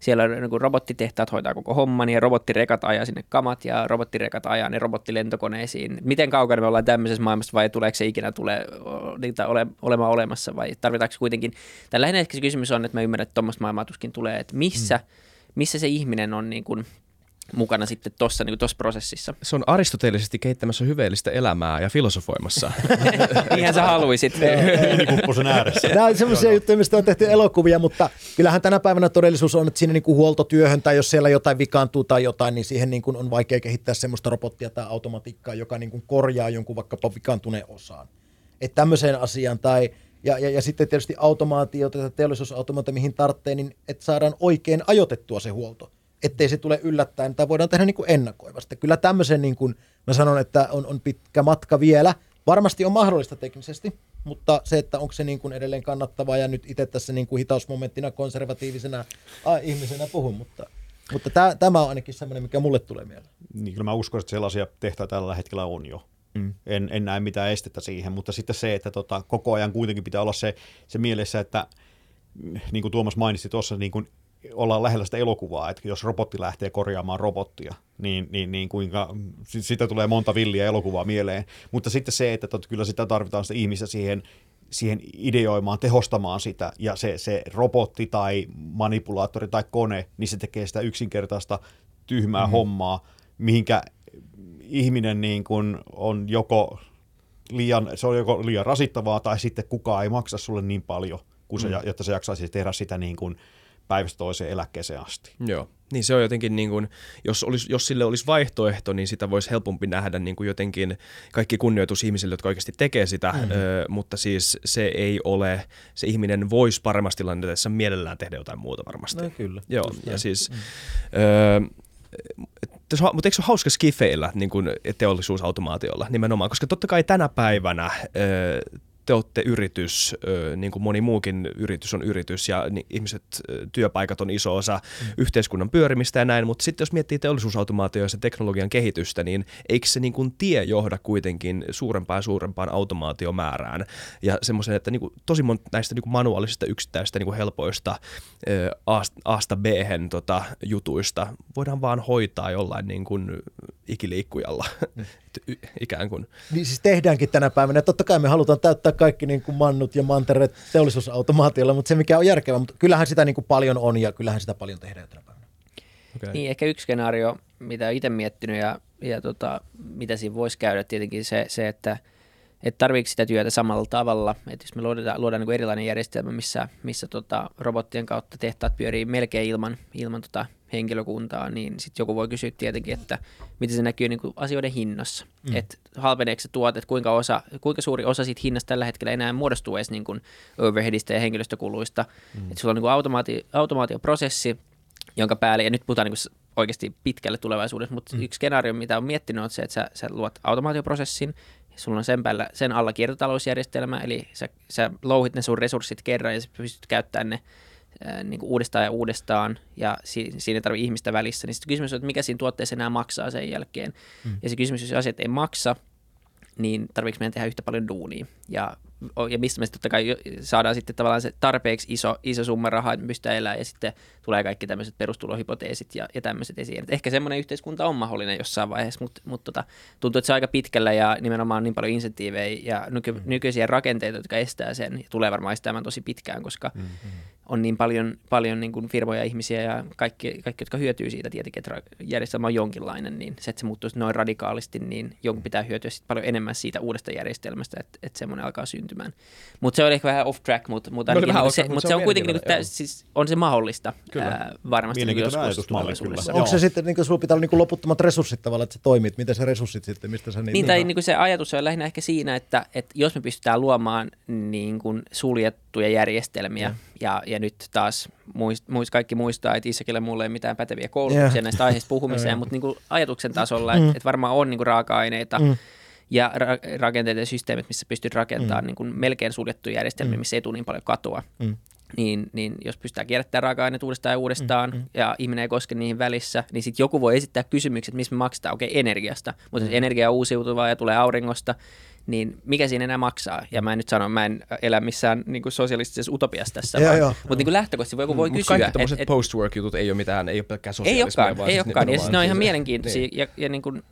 siellä niin kuin robottitehtaat hoitaa koko homman, ja robottirekat ajaa sinne kamat, ja robottirekat ajaa ne robottilentokoneisiin. Miten kaukana me ollaan tämmöisessä maailmassa, vai tuleeko se ikinä tule niitä ole, olemaan olemassa, vai tarvitaanko kuitenkin, tai lähinnä ehkä se kysymys on, että mä ymmärrän, että tuommoista maailmaa tuskin tulee, että missä, mm. missä se ihminen on niin kuin mukana sitten tuossa niin prosessissa. Se on aristoteellisesti kehittämässä hyveellistä elämää ja filosofoimassa. Niinhän sä haluisit. Kuppusen ääressä. Nämä on sellaisia juttuja, mistä on tehty elokuvia, mutta kyllähän tänä päivänä todellisuus on, että siinä niin kuin huoltotyöhön tai jos siellä jotain vikaantuu tai jotain, niin siihen niin kuin on vaikea kehittää semmoista robottia tai automatiikkaa, joka niin kuin korjaa jonkun vaikkapa vikaantuneen osaan. Että tämmöiseen asiaan tai ja, ja, ja sitten tietysti automaatio, teollisuusautomaatio, mihin tarvitsee, niin että saadaan oikein ajoitettua se huolto ettei se tule yllättäen, tai voidaan tehdä niin kuin ennakoivasti. Kyllä tämmöisen, niin kuin mä sanon, että on, on pitkä matka vielä. Varmasti on mahdollista teknisesti, mutta se, että onko se niin kuin edelleen kannattavaa, ja nyt itse tässä niin kuin hitausmomenttina konservatiivisena a, ihmisenä puhun, mutta, mutta tämä, tämä on ainakin semmoinen, mikä mulle tulee mieleen. Niin kyllä mä uskon, että sellaisia tehtäitä tällä hetkellä on jo. Mm. En, en näe mitään estettä siihen, mutta sitten se, että tota, koko ajan kuitenkin pitää olla se, se mielessä, että niin kuin Tuomas mainitsi tuossa, niin kuin ollaan lähellä sitä elokuvaa, että jos robotti lähtee korjaamaan robottia, niin, niin, niin kuinka, sitä tulee monta villiä elokuvaa mieleen. Mutta sitten se, että tot, kyllä sitä tarvitaan sitä ihmistä siihen, siihen ideoimaan, tehostamaan sitä, ja se, se robotti tai manipulaattori tai kone, niin se tekee sitä yksinkertaista tyhmää mm-hmm. hommaa, mihinkä ihminen niin kuin on joko liian, se on joko liian rasittavaa, tai sitten kukaan ei maksa sulle niin paljon, kun se, mm. jotta se jaksaisi tehdä sitä niin kuin päivästä toiseen eläkkeeseen asti. Joo, niin se on jotenkin, niin kuin, jos, olisi, jos sille olisi vaihtoehto, niin sitä voisi helpompi nähdä niin kuin jotenkin kaikki kunnioitus ihmisille, jotka oikeasti tekee sitä, mm-hmm. ö, mutta siis se ei ole, se ihminen voisi paremmasti tilanteessa mielellään tehdä jotain muuta varmasti. No kyllä. Joo, Just ja siis... Mm. Ö, mutta eikö se ole hauska skifeillä niin kuin teollisuusautomaatiolla nimenomaan, koska totta kai tänä päivänä te olette yritys, niin kuin moni muukin yritys on yritys ja ihmiset, työpaikat on iso osa mm. yhteiskunnan pyörimistä ja näin, mutta sitten jos miettii teollisuusautomaatio ja teknologian kehitystä, niin eikö se niin kuin tie johda kuitenkin suurempaan ja suurempaan automaatiomäärään ja semmoisen, että niin kuin tosi monta näistä niin kuin manuaalisista yksittäistä niin kuin helpoista A-sta b tota, jutuista voidaan vaan hoitaa jollain niin kuin ikiliikkujalla mm. ikään kuin. Niin siis tehdäänkin tänä päivänä. Totta kai me halutaan täyttää kaikki niin kuin mannut ja mantereet teollisuusautomaatiolla, mutta se mikä on järkevää, mutta kyllähän sitä niin kuin paljon on ja kyllähän sitä paljon tehdään tänä päivänä. Okay. Niin, ehkä yksi skenaario, mitä olen itse miettinyt ja, ja tota, mitä siinä voisi käydä, tietenkin se, se että – että tarviiko sitä työtä samalla tavalla, että jos me luodaan, luodaan niin kuin erilainen järjestelmä, missä, missä tota, robottien kautta tehtaat pyörii melkein ilman, ilman tota henkilökuntaa, niin sitten joku voi kysyä tietenkin, että miten se näkyy niin kuin asioiden hinnassa. Mm. Että halpeneeko se tuote, että kuinka, osa, kuinka suuri osa siitä hinnasta tällä hetkellä enää muodostuu edes niin kuin overheadista ja henkilöstökuluista. Mm. Että sulla on niin kuin automaati, automaatioprosessi, jonka päälle, ja nyt puhutaan niin oikeasti pitkälle tulevaisuudessa, mutta mm. yksi skenaario, mitä on miettinyt, on se, että sä, sä luot automaatioprosessin, sulla on sen, päällä, sen alla kiertotalousjärjestelmä, eli sä, sä louhit ne sun resurssit kerran ja sä pystyt käyttämään ne ää, niin kuin uudestaan ja uudestaan, ja si, siinä ei tarvitse ihmistä välissä. Niin sitten kysymys on, että mikä siinä tuotteessa enää maksaa sen jälkeen. Mm. Ja se kysymys, jos asiat ei maksa, niin tarviiko meidän tehdä yhtä paljon duunia. Ja, ja mistä me totta kai saadaan sitten tavallaan se tarpeeksi iso, iso summa rahaa, että me pystytään elämään, ja sitten tulee kaikki tämmöiset perustulohypoteesit ja, ja tämmöiset esiin. Et ehkä semmoinen yhteiskunta on mahdollinen jossain vaiheessa, mutta, mutta tota, tuntuu, että se on aika pitkällä ja nimenomaan niin paljon insentiivejä ja nyky, mm. nykyisiä rakenteita, jotka estää sen, ja tulee varmaan estämään tosi pitkään, koska mm-hmm on niin paljon, paljon niin kuin firmoja ja ihmisiä ja kaikki, kaikki, jotka hyötyy siitä tietenkin, että järjestelmä on jonkinlainen, niin se, että se muuttuisi noin radikaalisti, niin jonkun pitää hyötyä sit paljon enemmän siitä uudesta järjestelmästä, että, että semmoinen alkaa syntymään. Mutta se oli ehkä vähän off track, mutta mut no, niin, se, mut se, se on kuitenkin, niin kuin, siis on se mahdollista kyllä. ää, varmasti niin joskus tulevaisuudessa. Onko se sitten, niin kuin sulla pitää olla niin loputtomat resurssit tavallaan, että se toimii, miten se resurssit sitten, mistä sä niin... Niin, tai niin kuin se ajatus on lähinnä ehkä siinä, että, että jos me pystytään luomaan niin kuin suljettuja järjestelmiä, mm. Ja, ja nyt taas muist, muist, kaikki muistaa, että Isakille mulle ei mitään päteviä koulutuksia yeah. näistä aiheista puhumiseen, mutta niin kuin ajatuksen tasolla, että, mm. että varmaan on niin kuin raaka-aineita, mm ja ra- rakenteet ja systeemit, missä pystyt rakentamaan mm. niin kuin melkein suljettuja järjestelmiä, mm. missä ei tule niin paljon katoa. Mm. Niin, niin jos pystytään kierrättämään raaka-aineet uudestaan ja uudestaan mm. ja ihminen ei koske niihin välissä, niin sitten joku voi esittää kysymykset, missä me maksetaan, okei, okay, energiasta, mutta mm. jos energia on uusiutuvaa ja tulee auringosta, niin mikä siinä enää maksaa? Ja mä en nyt sano, mä en elä missään niin kuin sosialistisessa utopiassa tässä, joo, vaan, joo. mutta niin lähtökohtaisesti joku voi mm, kysyä. Kaikki tämmöiset et, post-work-jutut ei ole mitään, ei ole pelkkää sosialismia. Ei olekaan, ei olekaan. Ja siis ne on ihan mielenkiintoisia. Niin. Ja, ja niin kuin,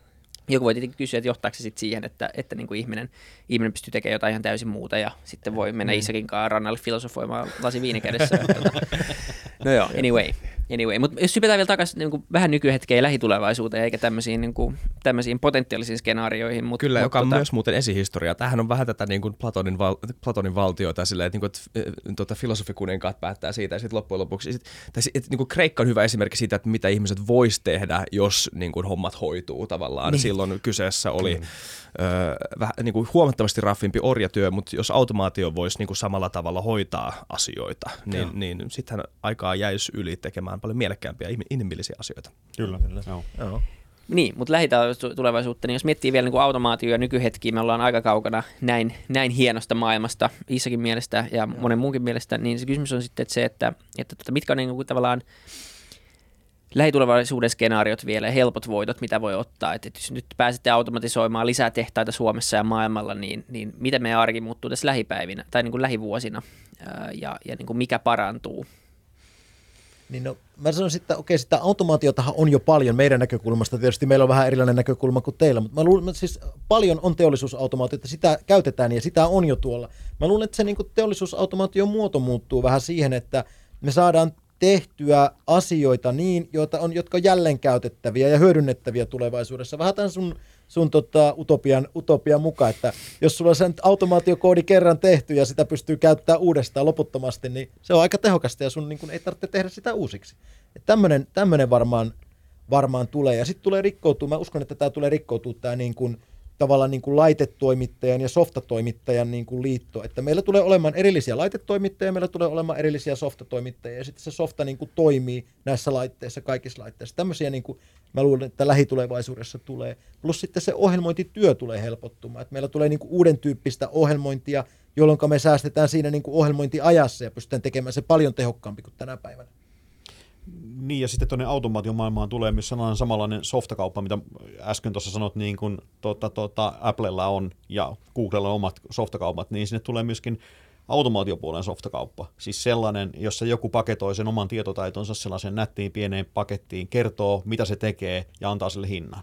joku voi tietenkin kysyä, että johtaako se sitten siihen, että, että niin kuin ihminen, ihminen pystyy tekemään jotain ihan täysin muuta ja sitten voi mennä mm. Isakin kanssa rannalle filosofoimaan lasi viinikädessä. tota. No joo, anyway. Anyway, mutta jos sypetään vielä takaisin niin kuin vähän nykyhetkeen ja lähitulevaisuuteen, eikä tämmöisiin, niin kuin, tämmöisiin potentiaalisiin skenaarioihin. Mutta, Kyllä, mutta, joka on tota... myös muuten esihistoria. Tämähän on vähän tätä niin kuin Platonin, val, Platonin valtioita, silleen, että, niin kuin, että tuota, filosofikuninkaat päättää siitä, ja sitten loppujen lopuksi, sit, tai, että, niin kuin Kreikka on hyvä esimerkki siitä, että mitä ihmiset vois tehdä, jos niin kuin, hommat hoituu tavallaan. Niin. Silloin kyseessä oli mm. ö, vähän, niin kuin, huomattavasti raffimpi orjatyö, mutta jos automaatio voisi niin kuin, samalla tavalla hoitaa asioita, niin, niin sittenhän aikaa jäisi yli tekemään paljon mielekkäämpiä inhimillisiä asioita. Kyllä, kyllä. Joo. Joo. Niin, mutta lähitulevaisuutta, niin jos miettii vielä niin kuin automaatio ja nykyhetkiä, me ollaan aika kaukana näin, näin hienosta maailmasta Iisakin mielestä ja monen muunkin mielestä, niin se kysymys on sitten että se, että, että tota, mitkä on niin kuin tavallaan lähitulevaisuuden skenaariot vielä ja helpot voitot, mitä voi ottaa. että jos nyt pääsette automatisoimaan lisää tehtaita Suomessa ja maailmalla, niin, niin miten meidän arki muuttuu tässä lähipäivinä tai niin kuin lähivuosina ja, ja niin kuin mikä parantuu niin no, mä sanoisin, että okei, sitä automaatiotahan on jo paljon meidän näkökulmasta. Tietysti meillä on vähän erilainen näkökulma kuin teillä, mutta mä luulen, että siis paljon on teollisuusautomaatiota, sitä käytetään ja sitä on jo tuolla. Mä luulen, että se niin teollisuusautomaation muoto muuttuu vähän siihen, että me saadaan tehtyä asioita niin, joita on, jotka on jälleen käytettäviä ja hyödynnettäviä tulevaisuudessa. Vähän tämän sun sun tota, utopian, utopian mukaan, että jos sulla on sen automaatiokoodi kerran tehty ja sitä pystyy käyttämään uudestaan loputtomasti, niin se on aika tehokasta ja sun niin kun, ei tarvitse tehdä sitä uusiksi. Tämmöinen varmaan, varmaan tulee ja sitten tulee rikkoutua, mä uskon, että tämä tulee rikkoutua tämä niin tavallaan niin kuin laitetoimittajan ja softatoimittajan niin kuin liitto, että meillä tulee olemaan erillisiä laitetoimittajia, meillä tulee olemaan erillisiä softatoimittajia, ja sitten se softa niin kuin toimii näissä laitteissa, kaikissa laitteissa. Tämmöisiä niin kuin, mä luulen, että lähitulevaisuudessa tulee. Plus sitten se ohjelmointityö tulee helpottumaan, että meillä tulee niin kuin uuden tyyppistä ohjelmointia, jolloin me säästetään siinä niin kuin ohjelmointiajassa ja pystytään tekemään se paljon tehokkaampi kuin tänä päivänä. Niin, ja sitten tuonne automaatiomaailmaan tulee myös sellainen samanlainen softakauppa, mitä äsken tuossa sanot, niin kuin tuota, tuota, Applella on ja Googlella on omat softakaupat, niin sinne tulee myöskin automaatiopuolen softakauppa. Siis sellainen, jossa joku paketoi sen oman tietotaitonsa sellaisen nättiin pieneen pakettiin, kertoo mitä se tekee ja antaa sille hinnan.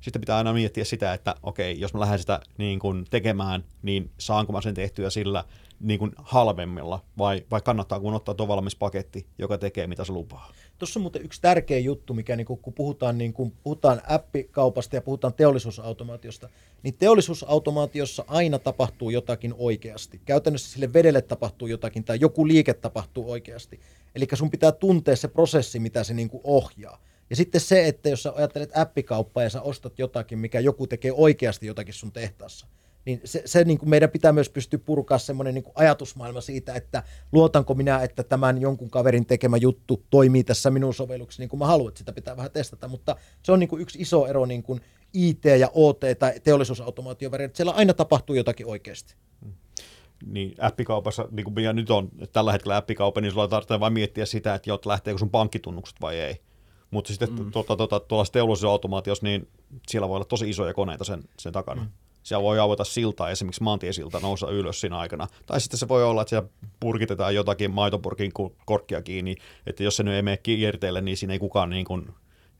Sitten pitää aina miettiä sitä, että okei, jos mä lähden sitä niin kuin tekemään, niin saanko mä sen tehtyä sillä niin kuin halvemmilla vai, vai kannattaa kun ottaa tuo valmis paketti, joka tekee mitä se lupaa. Tuossa on muuten yksi tärkeä juttu, mikä niin kun puhutaan, niin kun puhutaan appikaupasta ja puhutaan teollisuusautomaatiosta, niin teollisuusautomaatiossa aina tapahtuu jotakin oikeasti. Käytännössä sille vedelle tapahtuu jotakin tai joku liike tapahtuu oikeasti. Eli sun pitää tuntea se prosessi, mitä se niin ohjaa. Ja sitten se, että jos sä ajattelet appikauppaa ja sä ostat jotakin, mikä joku tekee oikeasti jotakin sun tehtaassa, niin se, se niin kuin meidän pitää myös pystyä purkaa semmoinen niin ajatusmaailma siitä, että luotanko minä, että tämän jonkun kaverin tekemä juttu toimii tässä minun sovelluksessa niin kuin mä haluan, että sitä pitää vähän testata, mutta se on niin kuin yksi iso ero niin kuin IT ja OT tai teollisuusautomaation välillä, että siellä aina tapahtuu jotakin oikeasti. Hmm. Niin appikaupassa, niin kuin nyt on tällä hetkellä appikauppa, niin sulla tarvitsee vain miettiä sitä, että jot, lähteekö sun pankkitunnukset vai ei. Mutta sitten mm. tuolla tuota, tuolla teollisuusautomaatiossa, niin siellä voi olla tosi isoja koneita sen, sen takana. Mm. Siellä voi avata siltaa, esimerkiksi maantiesilta nousta ylös siinä aikana. Tai sitten se voi olla, että siellä purkitetaan jotakin maitopurkin korkkia kiinni, että jos se nyt ei mene kierteelle, niin siinä ei kukaan niin kuin,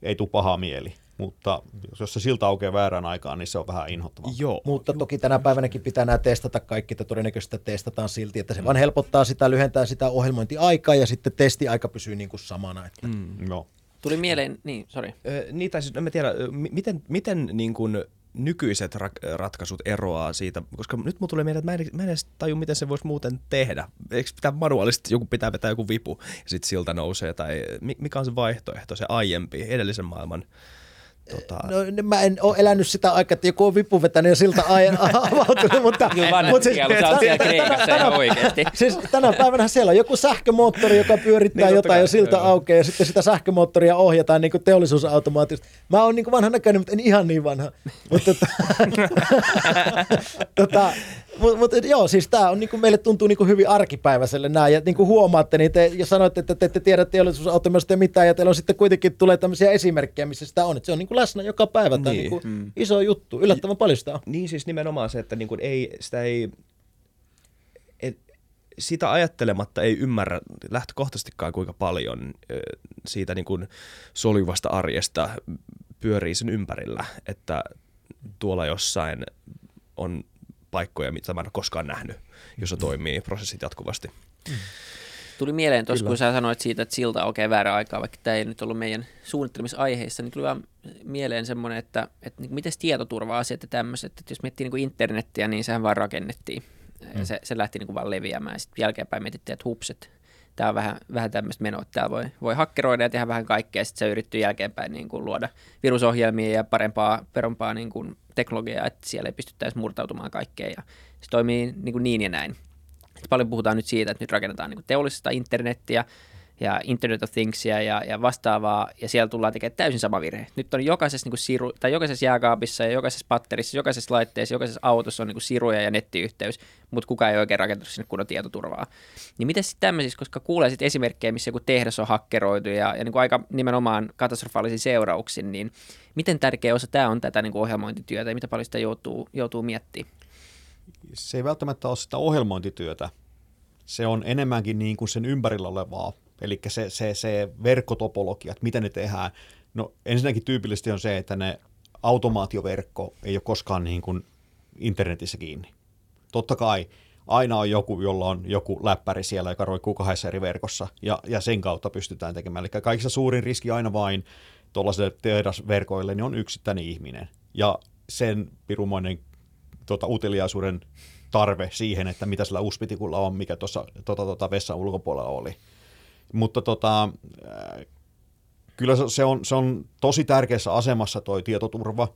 ei tule paha mieli. Mutta jos se silta aukeaa väärään aikaan, niin se on vähän inhottavaa. Joo. Mutta toki tänä päivänäkin pitää nämä testata kaikki, että todennäköisesti testataan silti, että se vaan helpottaa sitä, lyhentää sitä ohjelmointiaikaa ja sitten testiaika pysyy niin kuin samana. Että. Mm. Joo. Tuli mieleen, niin, sorry. niin, tai siis, en mä tiedä, miten, miten niin kuin nykyiset ra- ratkaisut eroaa siitä, koska nyt mulla tulee mieleen, että mä en, mä en edes taju, miten se voisi muuten tehdä. Eikö pitää manuaalisesti, joku pitää vetää joku vipu ja sitten siltä nousee, tai mikä on se vaihtoehto, se aiempi, edellisen maailman Tota... No, mä en ole elänyt sitä aikaa, että joku on vipu vetänyt ja siltä ajan avautunut, mutta... Kyllä mutta siis, tänä, oikeasti. Siis tänä päivänä siellä on joku sähkömoottori, joka pyörittää niin, jotain ja siltä joo. aukeaa ja sitten sitä sähkömoottoria ohjataan niin kuin teollisuusautomaatisesti. Mä oon niin kuin vanha näköinen, mutta en ihan niin vanha. mutta, tota, tota, mutta mut, joo, siis tämä on niinku, meille tuntuu niinku hyvin arkipäiväiselle nämä. Ja niinku huomaatte, niin te, jos sanoitte, että te ette tiedä teollisuusautomaista mitään, ja teillä on sitten kuitenkin tulee tämmöisiä esimerkkejä, missä sitä on. Että se on niinku läsnä joka päivä. Tämä niin. niinku mm. iso juttu. Yllättävän paljon sitä on. Niin siis nimenomaan se, että niinku ei, sitä ei, et, sitä ajattelematta ei ymmärrä lähtökohtaisestikaan kuinka paljon siitä niin kuin soljuvasta arjesta pyörii sen ympärillä, että tuolla jossain on paikkoja, mitä mä en ole koskaan nähnyt, jossa mm. toimii prosessit jatkuvasti. Mm. Tuli mieleen tuossa, kun sä sanoit siitä, että silta okei okay, väärä aikaa, vaikka tämä ei nyt ollut meidän suunnittelumisaiheissa, niin tuli vaan mieleen semmoinen, että, että niin miten tietoturva-asiat ja tämmöiset, että jos miettii niin kuin internettiä, niin sehän vaan rakennettiin. Mm. Ja se, se lähti niin kuin vaan leviämään. Sitten jälkeenpäin mietittiin, että hupset, tämä on vähän, vähän tämmöistä menoa, että täällä voi, voi hakkeroida ja tehdä vähän kaikkea, sitten se yrittää jälkeenpäin niin kuin luoda virusohjelmia ja parempaa, perompaa niin kuin teknologiaa, että siellä ei pystyttäisi murtautumaan kaikkeen ja se toimii niin, kuin niin ja näin. Et paljon puhutaan nyt siitä, että nyt rakennetaan niin kuin teollista internettiä, ja Internet of Thingsia ja, ja vastaavaa, ja siellä tullaan tekemään täysin sama virhe. Nyt on jokaisessa, niin kuin siru, tai jokaisessa jääkaapissa ja jokaisessa patterissa, jokaisessa laitteessa, jokaisessa autossa on niin kuin siruja ja nettiyhteys, mutta kukaan ei oikein rakentanut sinne kunnon tietoturvaa. Niin miten sitten tämmöisissä, koska kuulee sitten esimerkkejä, missä joku tehdas on hakkeroitu ja, ja niin kuin aika nimenomaan katastrofaalisin seurauksin, niin miten tärkeä osa tämä on tätä niin kuin ohjelmointityötä ja mitä paljon sitä joutuu, joutuu miettimään? Se ei välttämättä ole sitä ohjelmointityötä, se on enemmänkin niin kuin sen ympärillä olevaa Eli se, se, se verkkotopologia, että miten ne tehdään. No ensinnäkin tyypillisesti on se, että ne automaatioverkko ei ole koskaan niin kuin internetissä kiinni. Totta kai aina on joku, jolla on joku läppäri siellä, joka roikkuu kahdessa eri verkossa, ja, ja sen kautta pystytään tekemään. Eli kaikissa suurin riski aina vain tuollaisille tehdasverkoille niin on yksittäinen ihminen. Ja sen pirumoinen tota, uteliaisuuden tarve siihen, että mitä sillä uspitikulla on, mikä tuossa tota, tota, vessan ulkopuolella oli. Mutta tota, äh, kyllä se on, se on tosi tärkeässä asemassa toi tietoturva,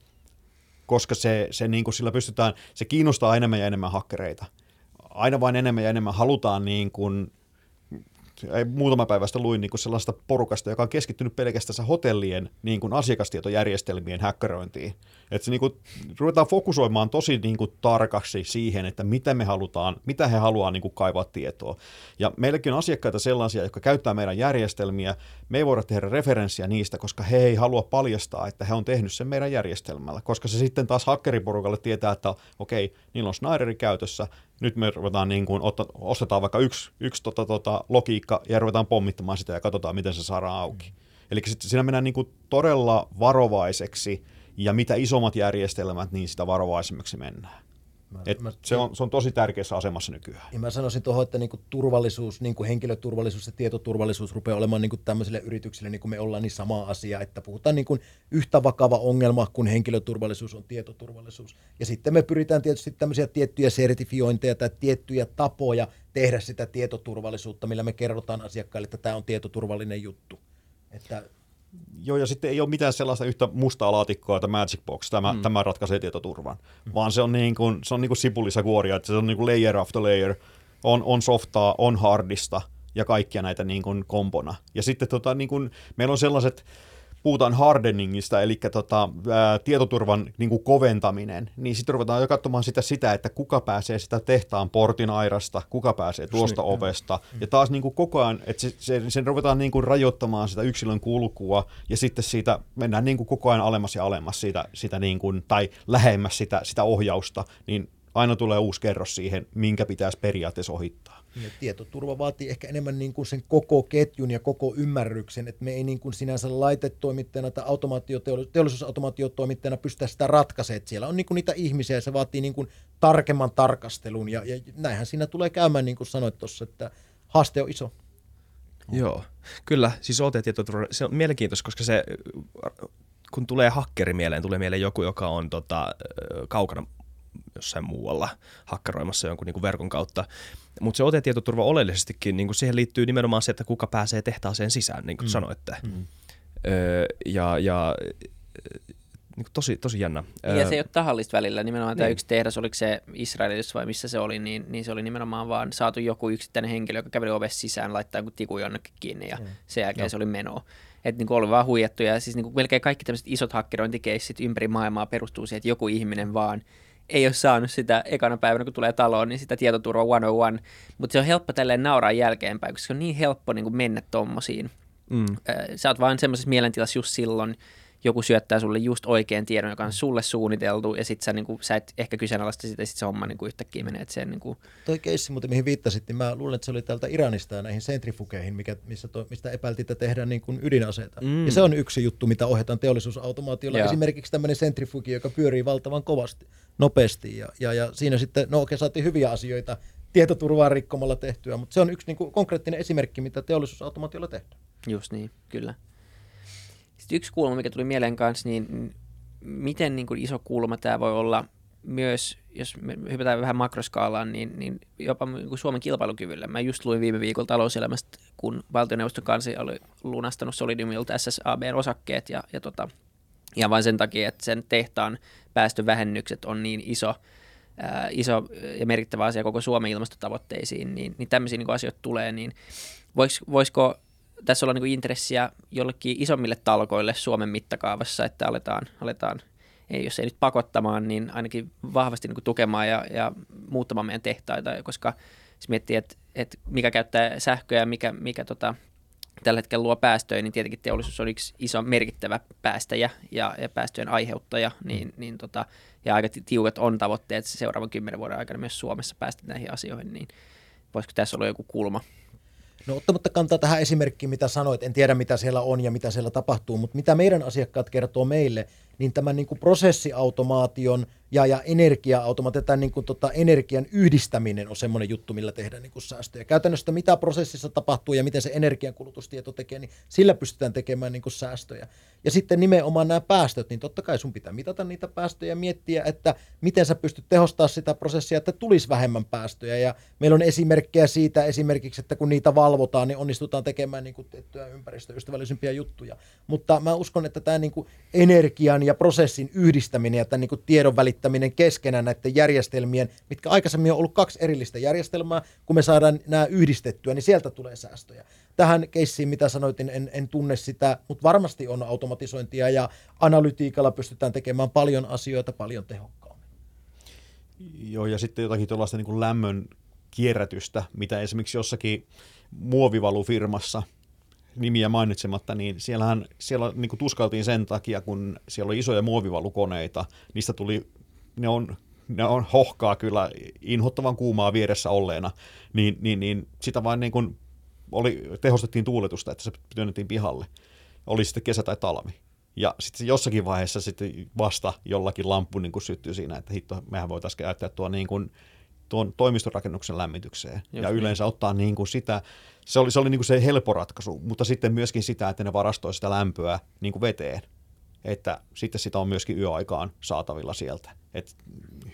koska se, se niin kuin sillä pystytään, se kiinnostaa enemmän ja enemmän hakkereita. Aina vain enemmän ja enemmän halutaan niin kuin ei, muutama päivä sitten luin niin kuin sellaista porukasta, joka on keskittynyt pelkästään hotellien niin kuin asiakastietojärjestelmien häkkärointiin. Että se niin kuin, ruvetaan fokusoimaan tosi niin kuin, tarkaksi siihen, että mitä me halutaan, mitä he haluaa niin kuin, kaivaa tietoa. Ja meilläkin on asiakkaita sellaisia, jotka käyttää meidän järjestelmiä. Me ei voida tehdä referenssiä niistä, koska he ei halua paljastaa, että he on tehnyt sen meidän järjestelmällä. Koska se sitten taas hakkeriporukalle tietää, että okei, niillä on Snyderi käytössä, nyt me ruvetaan niin kuin, otta, ostetaan vaikka yksi, yksi tota, tota, logiikka ja ruvetaan pommittamaan sitä ja katsotaan, miten se saadaan auki. Mm. Eli sitten siinä mennään niin kuin todella varovaiseksi ja mitä isommat järjestelmät, niin sitä varovaisemmaksi mennään. Mä, Et mä, se, on, se on tosi tärkeässä asemassa nykyään. Ja mä sanoisin tuohon, että niinku turvallisuus, niinku henkilöturvallisuus ja tietoturvallisuus rupeaa olemaan niinku tämmöisille yrityksille, niin kuin me ollaan, niin sama asia, että puhutaan niinku yhtä vakava ongelma kuin henkilöturvallisuus on tietoturvallisuus. Ja sitten me pyritään tietysti tämmöisiä tiettyjä sertifiointeja tai tiettyjä tapoja tehdä sitä tietoturvallisuutta, millä me kerrotaan asiakkaille, että tämä on tietoturvallinen juttu. Että Joo, ja sitten ei ole mitään sellaista yhtä mustaa laatikkoa, että Magic Box, tämä, mm. tämä ratkaisee tietoturvan, mm. vaan se on niin kuin, se on niin kuin sipulissa kuoria, että se on niin kuin layer after layer, on, on softaa, on hardista ja kaikkia näitä niin kuin kompona. Ja sitten tota, niin kuin, meillä on sellaiset puhutaan hardeningista, eli tota, ää, tietoturvan niin kuin koventaminen, niin sitten ruvetaan jo katsomaan sitä, sitä, että kuka pääsee sitä tehtaan portin airasta, kuka pääsee tuosta Niin, ovesta. Ja taas niin kuin koko ajan, että se, se, sen ruvetaan niin kuin rajoittamaan sitä yksilön kulkua, ja sitten siitä mennään niin kuin koko ajan alemmas ja alemmas siitä, sitä niin kuin, tai lähemmäs sitä, sitä ohjausta, niin aina tulee uusi kerros siihen, minkä pitäisi periaatteessa ohittaa. Ja tietoturva vaatii ehkä enemmän niin kuin sen koko ketjun ja koko ymmärryksen, että me ei niin kuin sinänsä laitetoimittajana tai teollisuusautomaatiotoimittajana pystytä sitä ratkaisemaan. Että siellä on niin kuin niitä ihmisiä ja se vaatii niin kuin tarkemman tarkastelun ja, ja näinhän siinä tulee käymään, niin kuin sanoit tuossa, että haaste on iso. Joo, kyllä. Siis OT-tietoturva, se on mielenkiintoista, koska se, kun tulee hakkeri mieleen, tulee mieleen joku, joka on tota, kaukana jossain muualla hakkeroimassa jonkun niin kuin verkon kautta. Mutta se OT-tietoturva oleellisestikin, niin kuin siihen liittyy nimenomaan se, että kuka pääsee tehtaaseen sisään, niin kuin mm. sanoitte. Mm. Öö, ja ja niin kuin tosi, tosi jännä. Ja se ei ole tahallista välillä. Nimenomaan tämä Niin. yksi tehdas, oliko se Israelissa vai missä se oli, niin, niin se oli nimenomaan vaan saatu joku yksittäinen henkilö, joka käveli ovesta sisään, laittaa joku tiku jonnekin kiinni ja sen jälkeen se oli meno. Että niin oli vaan huijattu ja siis niin kuin melkein kaikki tämmöiset isot hakkerointikeissit ympäri maailmaa perustuu siihen, että joku ihminen vaan ei ole saanut sitä ekana päivänä, kun tulee taloon, niin sitä tietoturva 101. Mutta se on helppo tälleen nauraa jälkeenpäin, koska se on niin helppo niin kuin mennä tommosiin. Mm. Sä oot vaan semmoisessa mielentilassa just silloin, joku syöttää sulle just oikean tiedon, joka on sulle suunniteltu, ja sit sä, niin kuin, sä et ehkä kyseenalaista sitä, ja sit se homma niin kuin yhtäkkiä menee, että se niin kuin, Toi keissi muuten, mihin viittasit, niin mä luulen, että se oli täältä Iranista ja näihin sentrifugeihin, mikä, missä to, mistä epäiltiin, että tehdään niin kuin ydinaseita. Mm. Ja se on yksi juttu, mitä ohjataan teollisuusautomaatiolla. Joo. Esimerkiksi tämmöinen sentrifugi, joka pyörii valtavan kovasti, nopeasti. Ja, ja, ja siinä sitten, no okei, saatiin hyviä asioita tietoturvaa rikkomalla tehtyä, mutta se on yksi niin kuin konkreettinen esimerkki, mitä teollisuusautomaatiolla tehdään. just niin, kyllä. Sitten yksi kulma, mikä tuli mieleen kanssa, niin miten niin kuin iso kulma tämä voi olla myös, jos me hypätään vähän makroskaalaan, niin, niin jopa niin kuin Suomen kilpailukyvyllä. Mä just luin viime viikolla talouselämästä, kun valtioneuvoston kanssa oli lunastanut Solidiumilta SSABn osakkeet ja, ja tota, ihan vain sen takia, että sen tehtaan päästövähennykset on niin iso, ää, iso ja merkittävä asia koko Suomen ilmastotavoitteisiin, niin, niin tämmöisiä niin asioita tulee, niin vois, voisiko tässä olla niin intressiä jollekin isommille talkoille Suomen mittakaavassa, että aletaan, aletaan ei, jos ei nyt pakottamaan, niin ainakin vahvasti niin tukemaan ja, ja muuttamaan meidän tehtaita, koska jos miettii, että, että mikä käyttää sähköä ja mikä, mikä tota, tällä hetkellä luo päästöjä, niin tietenkin teollisuus on yksi iso merkittävä päästäjä ja, ja päästöjen aiheuttaja, niin, niin tota, ja aika ti- tiukat on tavoitteet seuraavan kymmenen vuoden aikana myös Suomessa päästä näihin asioihin, niin voisiko tässä olla joku kulma? No ottamatta kantaa tähän esimerkkiin, mitä sanoit, en tiedä mitä siellä on ja mitä siellä tapahtuu, mutta mitä meidän asiakkaat kertoo meille, niin tämän niin kuin prosessiautomaation ja, ja energia-automaation, tämän niin kuin tota energian yhdistäminen on semmoinen juttu, millä tehdään niin kuin säästöjä. Käytännössä mitä prosessissa tapahtuu ja miten se energiankulutustieto tekee, niin sillä pystytään tekemään niin kuin säästöjä. Ja sitten nimenomaan nämä päästöt, niin totta kai sun pitää mitata niitä päästöjä ja miettiä, että miten sä pystyt tehostaa sitä prosessia, että tulisi vähemmän päästöjä. Ja meillä on esimerkkejä siitä esimerkiksi, että kun niitä valvotaan, niin onnistutaan tekemään niin kuin tiettyjä ympäristöystävällisempiä juttuja. Mutta mä uskon, että tämä niin kuin energian ja prosessin yhdistäminen ja tämän niin kuin tiedon välittäminen keskenään näiden järjestelmien, mitkä aikaisemmin on ollut kaksi erillistä järjestelmää, kun me saadaan nämä yhdistettyä, niin sieltä tulee säästöjä. Tähän keissiin, mitä sanoitin, en, en tunne sitä, mutta varmasti on automatisointia ja analytiikalla pystytään tekemään paljon asioita paljon tehokkaammin. Joo, ja sitten jotakin tuollaista niin lämmön kierrätystä, mitä esimerkiksi jossakin muovivalufirmassa nimiä mainitsematta, niin siellähän siellä niin kuin tuskaltiin sen takia, kun siellä oli isoja muovivalukoneita, niistä tuli, ne on, ne on hohkaa kyllä inhottavan kuumaa vieressä olleena, niin, niin, niin sitä vain niin kuin oli, tehostettiin tuuletusta, että se työnnettiin pihalle. Oli sitten kesä tai talvi. Ja sitten jossakin vaiheessa sitten vasta jollakin lamppu niin kuin syttyi siinä, että hitto, mehän voitaisiin käyttää tuo niin kuin, tuon toimistorakennuksen lämmitykseen. Just ja niin. yleensä ottaa niin kuin sitä, se oli, se oli niin kuin se helppo ratkaisu, mutta sitten myöskin sitä, että ne varastoi sitä lämpöä niin kuin veteen. Että sitten sitä on myöskin yöaikaan saatavilla sieltä. Et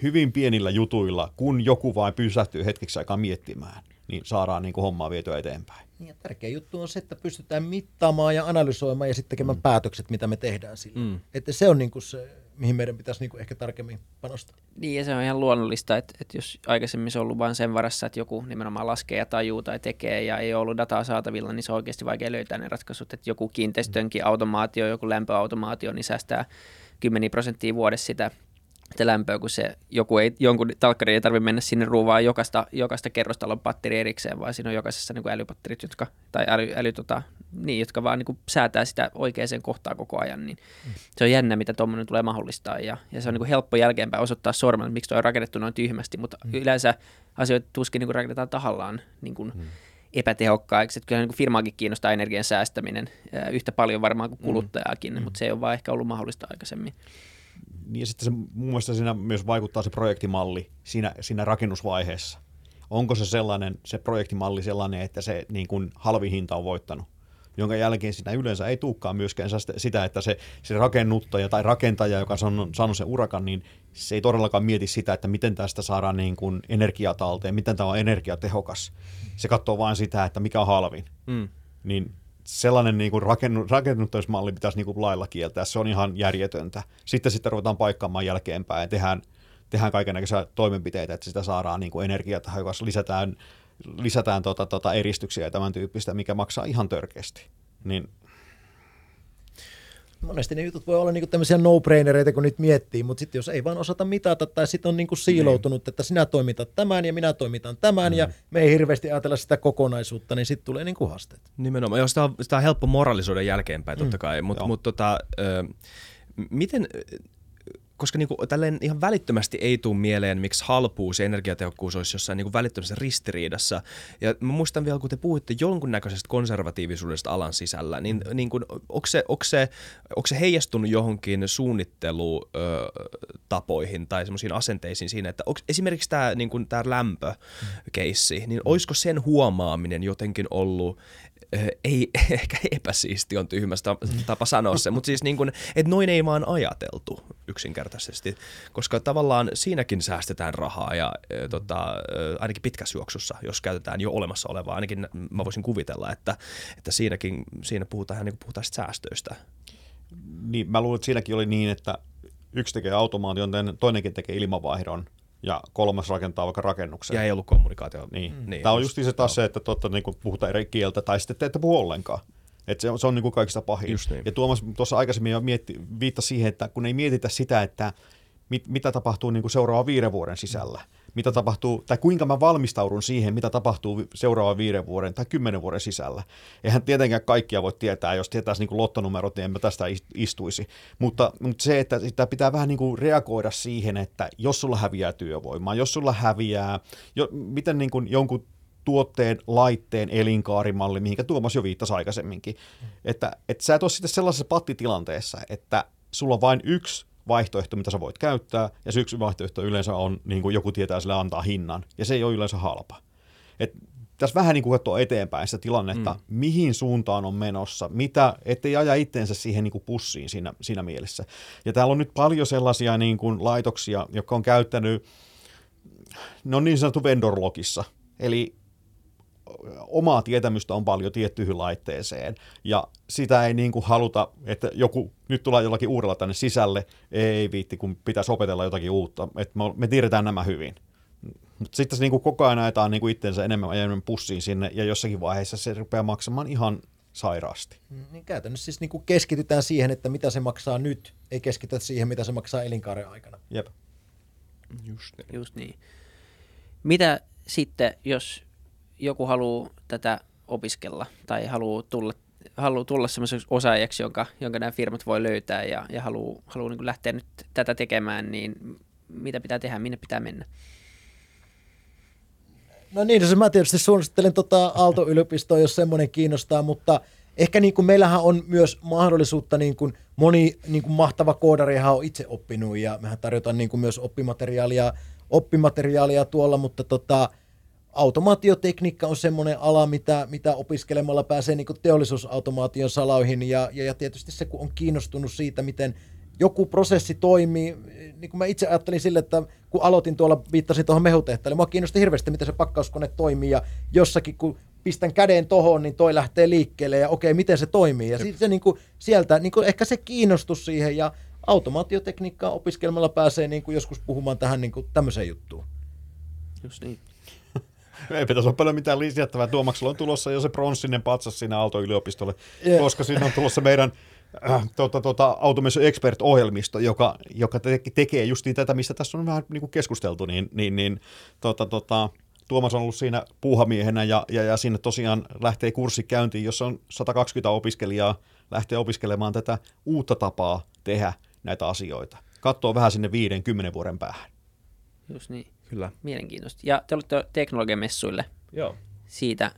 hyvin pienillä jutuilla, kun joku vain pysähtyy hetkeksi aikaa miettimään, niin saadaan niin kuin hommaa vietyä eteenpäin. Niin ja tärkeä juttu on se, että pystytään mittaamaan ja analysoimaan ja sitten tekemään mm. päätökset, mitä me tehdään sillä. Mm. Mm. Että se on niin kuin se, mihin meidän pitäisi niin kuin ehkä tarkemmin panostaa. Niin, ja se on ihan luonnollista, että, että jos aikaisemmin se on ollut vain sen varassa, että joku nimenomaan laskee ja tajuu tai tekee ja ei ole ollut dataa saatavilla, niin se on oikeasti vaikea löytää ne ratkaisut. Että joku kiinteistönkin automaatio, joku lämpöautomaatio, niin säästää kymmeniä prosenttia vuodessa sitä sitä lämpöä, kun se joku ei, jonkun talkkari ei tarvitse mennä sinne ruuvaan jokaista, jokaista kerrostalon patteri erikseen, vaan siinä on jokaisessa niin älypatterit, jotka, tai äly, äly tota, niin, jotka vaan niin säätää sitä oikeaan kohtaan koko ajan, niin mm. se on jännä, mitä tuommoinen tulee mahdollistaa, ja, ja se on niin helppo jälkeenpäin osoittaa sormella, että miksi tuo on rakennettu noin tyhmästi, mutta mm. yleensä asioita tuskin niin rakennetaan tahallaan niin kuin mm epätehokkaiksi. Että kyllä niin firmaakin kiinnostaa energian säästäminen yhtä paljon varmaan kuin kuluttajaakin, mm. mutta se ei ole vaan ehkä ollut mahdollista aikaisemmin niin sitten se, mun mielestä siinä myös vaikuttaa se projektimalli siinä, siinä rakennusvaiheessa. Onko se sellainen, se projektimalli sellainen, että se niin kuin halvi hinta on voittanut? Jonka jälkeen sitä yleensä ei tulekaan myöskään sitä, että se, se rakennuttaja tai rakentaja, joka on saanut sen urakan, niin se ei todellakaan mieti sitä, että miten tästä saadaan niin kuin energiatalteen, miten tämä on energiatehokas. Se katsoo vain sitä, että mikä on halvin. Mm. Niin sellainen niin kuin rakennu, rakennuttaismalli pitäisi niin kuin lailla kieltää, se on ihan järjetöntä. Sitten sitten ruvetaan paikkaamaan jälkeenpäin ja tehdään, tehdään kaikenlaisia toimenpiteitä, että sitä saadaan niin kuin energiatehokas, lisätään, lisätään tota, tota eristyksiä ja tämän tyyppistä, mikä maksaa ihan törkeästi. Niin monesti ne jutut voi olla niinku tämmöisiä no-brainereita, kun nyt miettii, mutta sitten jos ei vaan osata mitata tai sitten on niinku siiloutunut, että sinä toimitat tämän ja minä toimitan tämän mm. ja me ei hirveästi ajatella sitä kokonaisuutta, niin sitten tulee niinku haasteet. Nimenomaan, joo, sitä on, sitä on helppo moralisoida jälkeenpäin totta mm. kai, mutta mut, tota, miten koska niin kuin, tälleen ihan välittömästi ei tule mieleen, miksi halpuus ja energiatehokkuus olisi jossain niin kuin välittömässä ristiriidassa. Ja mä muistan vielä, kun te puhuitte jonkunnäköisestä konservatiivisuudesta alan sisällä, niin, niin kuin, onko, se, onko, se, onko se heijastunut johonkin suunnittelutapoihin tai semmoisiin asenteisiin siinä, että onko esimerkiksi tämä, niin kuin, tämä lämpökeissi, niin olisiko sen huomaaminen jotenkin ollut ei ehkä epäsiisti on tyhmästä tapa sanoa se, mutta siis niin kuin, että noin ei vaan ajateltu yksinkertaisesti, koska tavallaan siinäkin säästetään rahaa ja e, tota, ainakin pitkässä juoksussa, jos käytetään jo olemassa olevaa, ainakin mä voisin kuvitella, että, että siinäkin, siinä puhutaan niin kuin puhutaan säästöistä. Niin, mä luulen, että siinäkin oli niin, että yksi tekee automaation, toinenkin tekee ilmavaihdon, ja kolmas rakentaa vaikka rakennuksen. Ja ei ollut kommunikaatio. Niin. Mm. niin Tämä on just se taas se, että totta, niin puhutaan eri kieltä tai sitten te ette puhu ollenkaan. Et se on, se on niin kuin kaikista pahin. Niin. Ja Tuomas tuossa aikaisemmin jo mietti, viittasi siihen, että kun ei mietitä sitä, että mit, mitä tapahtuu niin kuin seuraavan viiden vuoden sisällä. Mm mitä tapahtuu, tai kuinka mä valmistaudun siihen, mitä tapahtuu seuraavan viiden vuoden tai kymmenen vuoden sisällä. Eihän tietenkään kaikkia voi tietää, jos tietäisi niin lottonumerot, niin en mä tästä istuisi. Mutta, mutta se, että sitä pitää vähän niin kuin reagoida siihen, että jos sulla häviää työvoimaa, jos sulla häviää, jo, miten niin kuin jonkun tuotteen, laitteen elinkaarimalli, mihinkä Tuomas jo viittasi aikaisemminkin. Että, että sä et ole sitten sellaisessa pattitilanteessa, että sulla on vain yksi vaihtoehto, mitä sä voit käyttää, ja se yksi vaihtoehto yleensä on, niin kuin joku tietää sille antaa hinnan, ja se ei ole yleensä halpa. Et tässä vähän niin kuin katsoa eteenpäin sitä tilannetta, mm. mihin suuntaan on menossa, mitä, ettei aja itteensä siihen niin kuin pussiin siinä, siinä mielessä. Ja täällä on nyt paljon sellaisia niin kuin laitoksia, jotka on käyttänyt, no niin sanottu vendorlogissa, eli omaa tietämystä on paljon tiettyihin laitteeseen, ja sitä ei niin kuin haluta, että joku nyt tulee jollakin uudella tänne sisälle, ei viitti, kun pitäisi opetella jotakin uutta, että me, me tiedetään nämä hyvin. Mutta sitten se niin kuin koko ajan ajetaan niin kuin itsensä enemmän ja enemmän pussiin sinne, ja jossakin vaiheessa se rupeaa maksamaan ihan sairaasti. Mm, niin käytännössä siis niin kuin keskitytään siihen, että mitä se maksaa nyt, ei keskitytä siihen, mitä se maksaa elinkaaren aikana. Jep. Just niin. Just niin. Mitä sitten, jos joku haluaa tätä opiskella tai haluaa tulla, haluaa tulla semmoiseksi osaajaksi, jonka, jonka nämä firmat voi löytää ja, ja haluaa, haluaa niin lähteä nyt tätä tekemään, niin mitä pitää tehdä, minne pitää mennä? No niin, se mä tietysti suunnittelen tota Aalto-yliopistoa, jos semmoinen kiinnostaa, mutta ehkä niin kuin meillähän on myös mahdollisuutta, niin kuin moni niin kuin mahtava koodarihan on itse oppinut ja mehän tarjotaan niin kuin myös oppimateriaalia, oppimateriaalia tuolla, mutta tota, automaatiotekniikka on semmoinen ala, mitä, mitä opiskelemalla pääsee niin teollisuusautomaation salauihin ja, ja, ja tietysti se, kun on kiinnostunut siitä, miten joku prosessi toimii, niin kuin mä itse ajattelin sille, että kun aloitin tuolla, viittasin tuohon mehutehtaalle, mua kiinnosti hirveästi, miten se pakkauskone toimii ja jossakin, kun pistän käden tohon, niin toi lähtee liikkeelle ja okei, miten se toimii. Ja se, se niin kuin, sieltä niin kuin ehkä se kiinnostus siihen ja automaatiotekniikkaa opiskelmalla pääsee niin kuin joskus puhumaan tähän niin kuin tämmöiseen juttuun. Just niin. Ei pitäisi olla paljon mitään lisättävää. Tuomaksella on tulossa jo se pronssinen patsas siinä Aalto-yliopistolle, Ja- koska siinä on tulossa meidän äh, tuota, tuota, Automation Expert-ohjelmisto, joka, joka te- tekee just niin tätä, mistä tässä on vähän niin kuin keskusteltu, niin, niin, niin tota, tota, Tuomas on ollut siinä puuhamiehenä ja, ja, ja sinne tosiaan lähtee kurssi käyntiin, jossa on 120 opiskelijaa lähtee opiskelemaan tätä uutta tapaa tehdä näitä asioita. Katsoo vähän sinne 5-10 vuoden päähän. Just niin. Kyllä. Mielenkiintoista. Ja te olitte teknologiamessuille. Joo. Siitä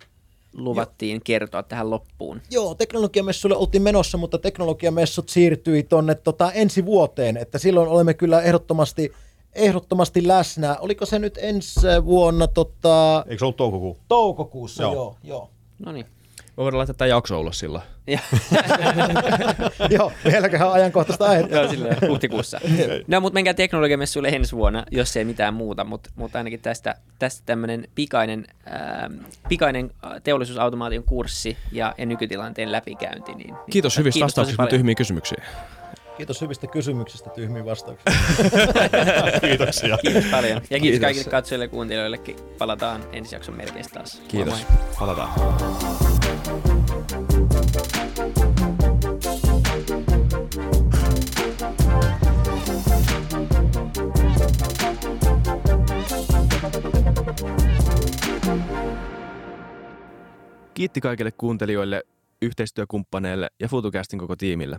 luvattiin kertoa tähän loppuun. Joo, teknologiamessuille oltiin menossa, mutta teknologiamessut siirtyi tuonne tota, ensi vuoteen, että silloin olemme kyllä ehdottomasti, ehdottomasti läsnä. Oliko se nyt ensi vuonna tota, Eikö se ollut toukokuu? toukokuussa? Joo. Joo, joo. No niin. Me voidaan laittaa tämä jakso ulos silloin. Joo, vieläköhän ajankohtaista aihetta. joo, silleen huhtikuussa. No, mutta menkää teknologiamessuille ensi vuonna, jos ei mitään muuta, mutta mut ainakin tästä, tästä tämmöinen pikainen, ää, pikainen äh, teollisuusautomaation kurssi ja, ja nykytilanteen läpikäynti. Niin, niin Kiitos hyvistä vastauksista tyhmiin kysymyksiin. Kiitos hyvistä kysymyksistä, tyhmiä vastauksia. Kiitoksia. Kiitos paljon. Ja kiitos, Kiitos. kaikille katsojille ja kuuntelijoillekin. Palataan ensi jakson merkeissä taas. Moi Kiitos. moi. Palataan. Kiitti kaikille kuuntelijoille, yhteistyökumppaneille ja FutuCastin koko tiimille.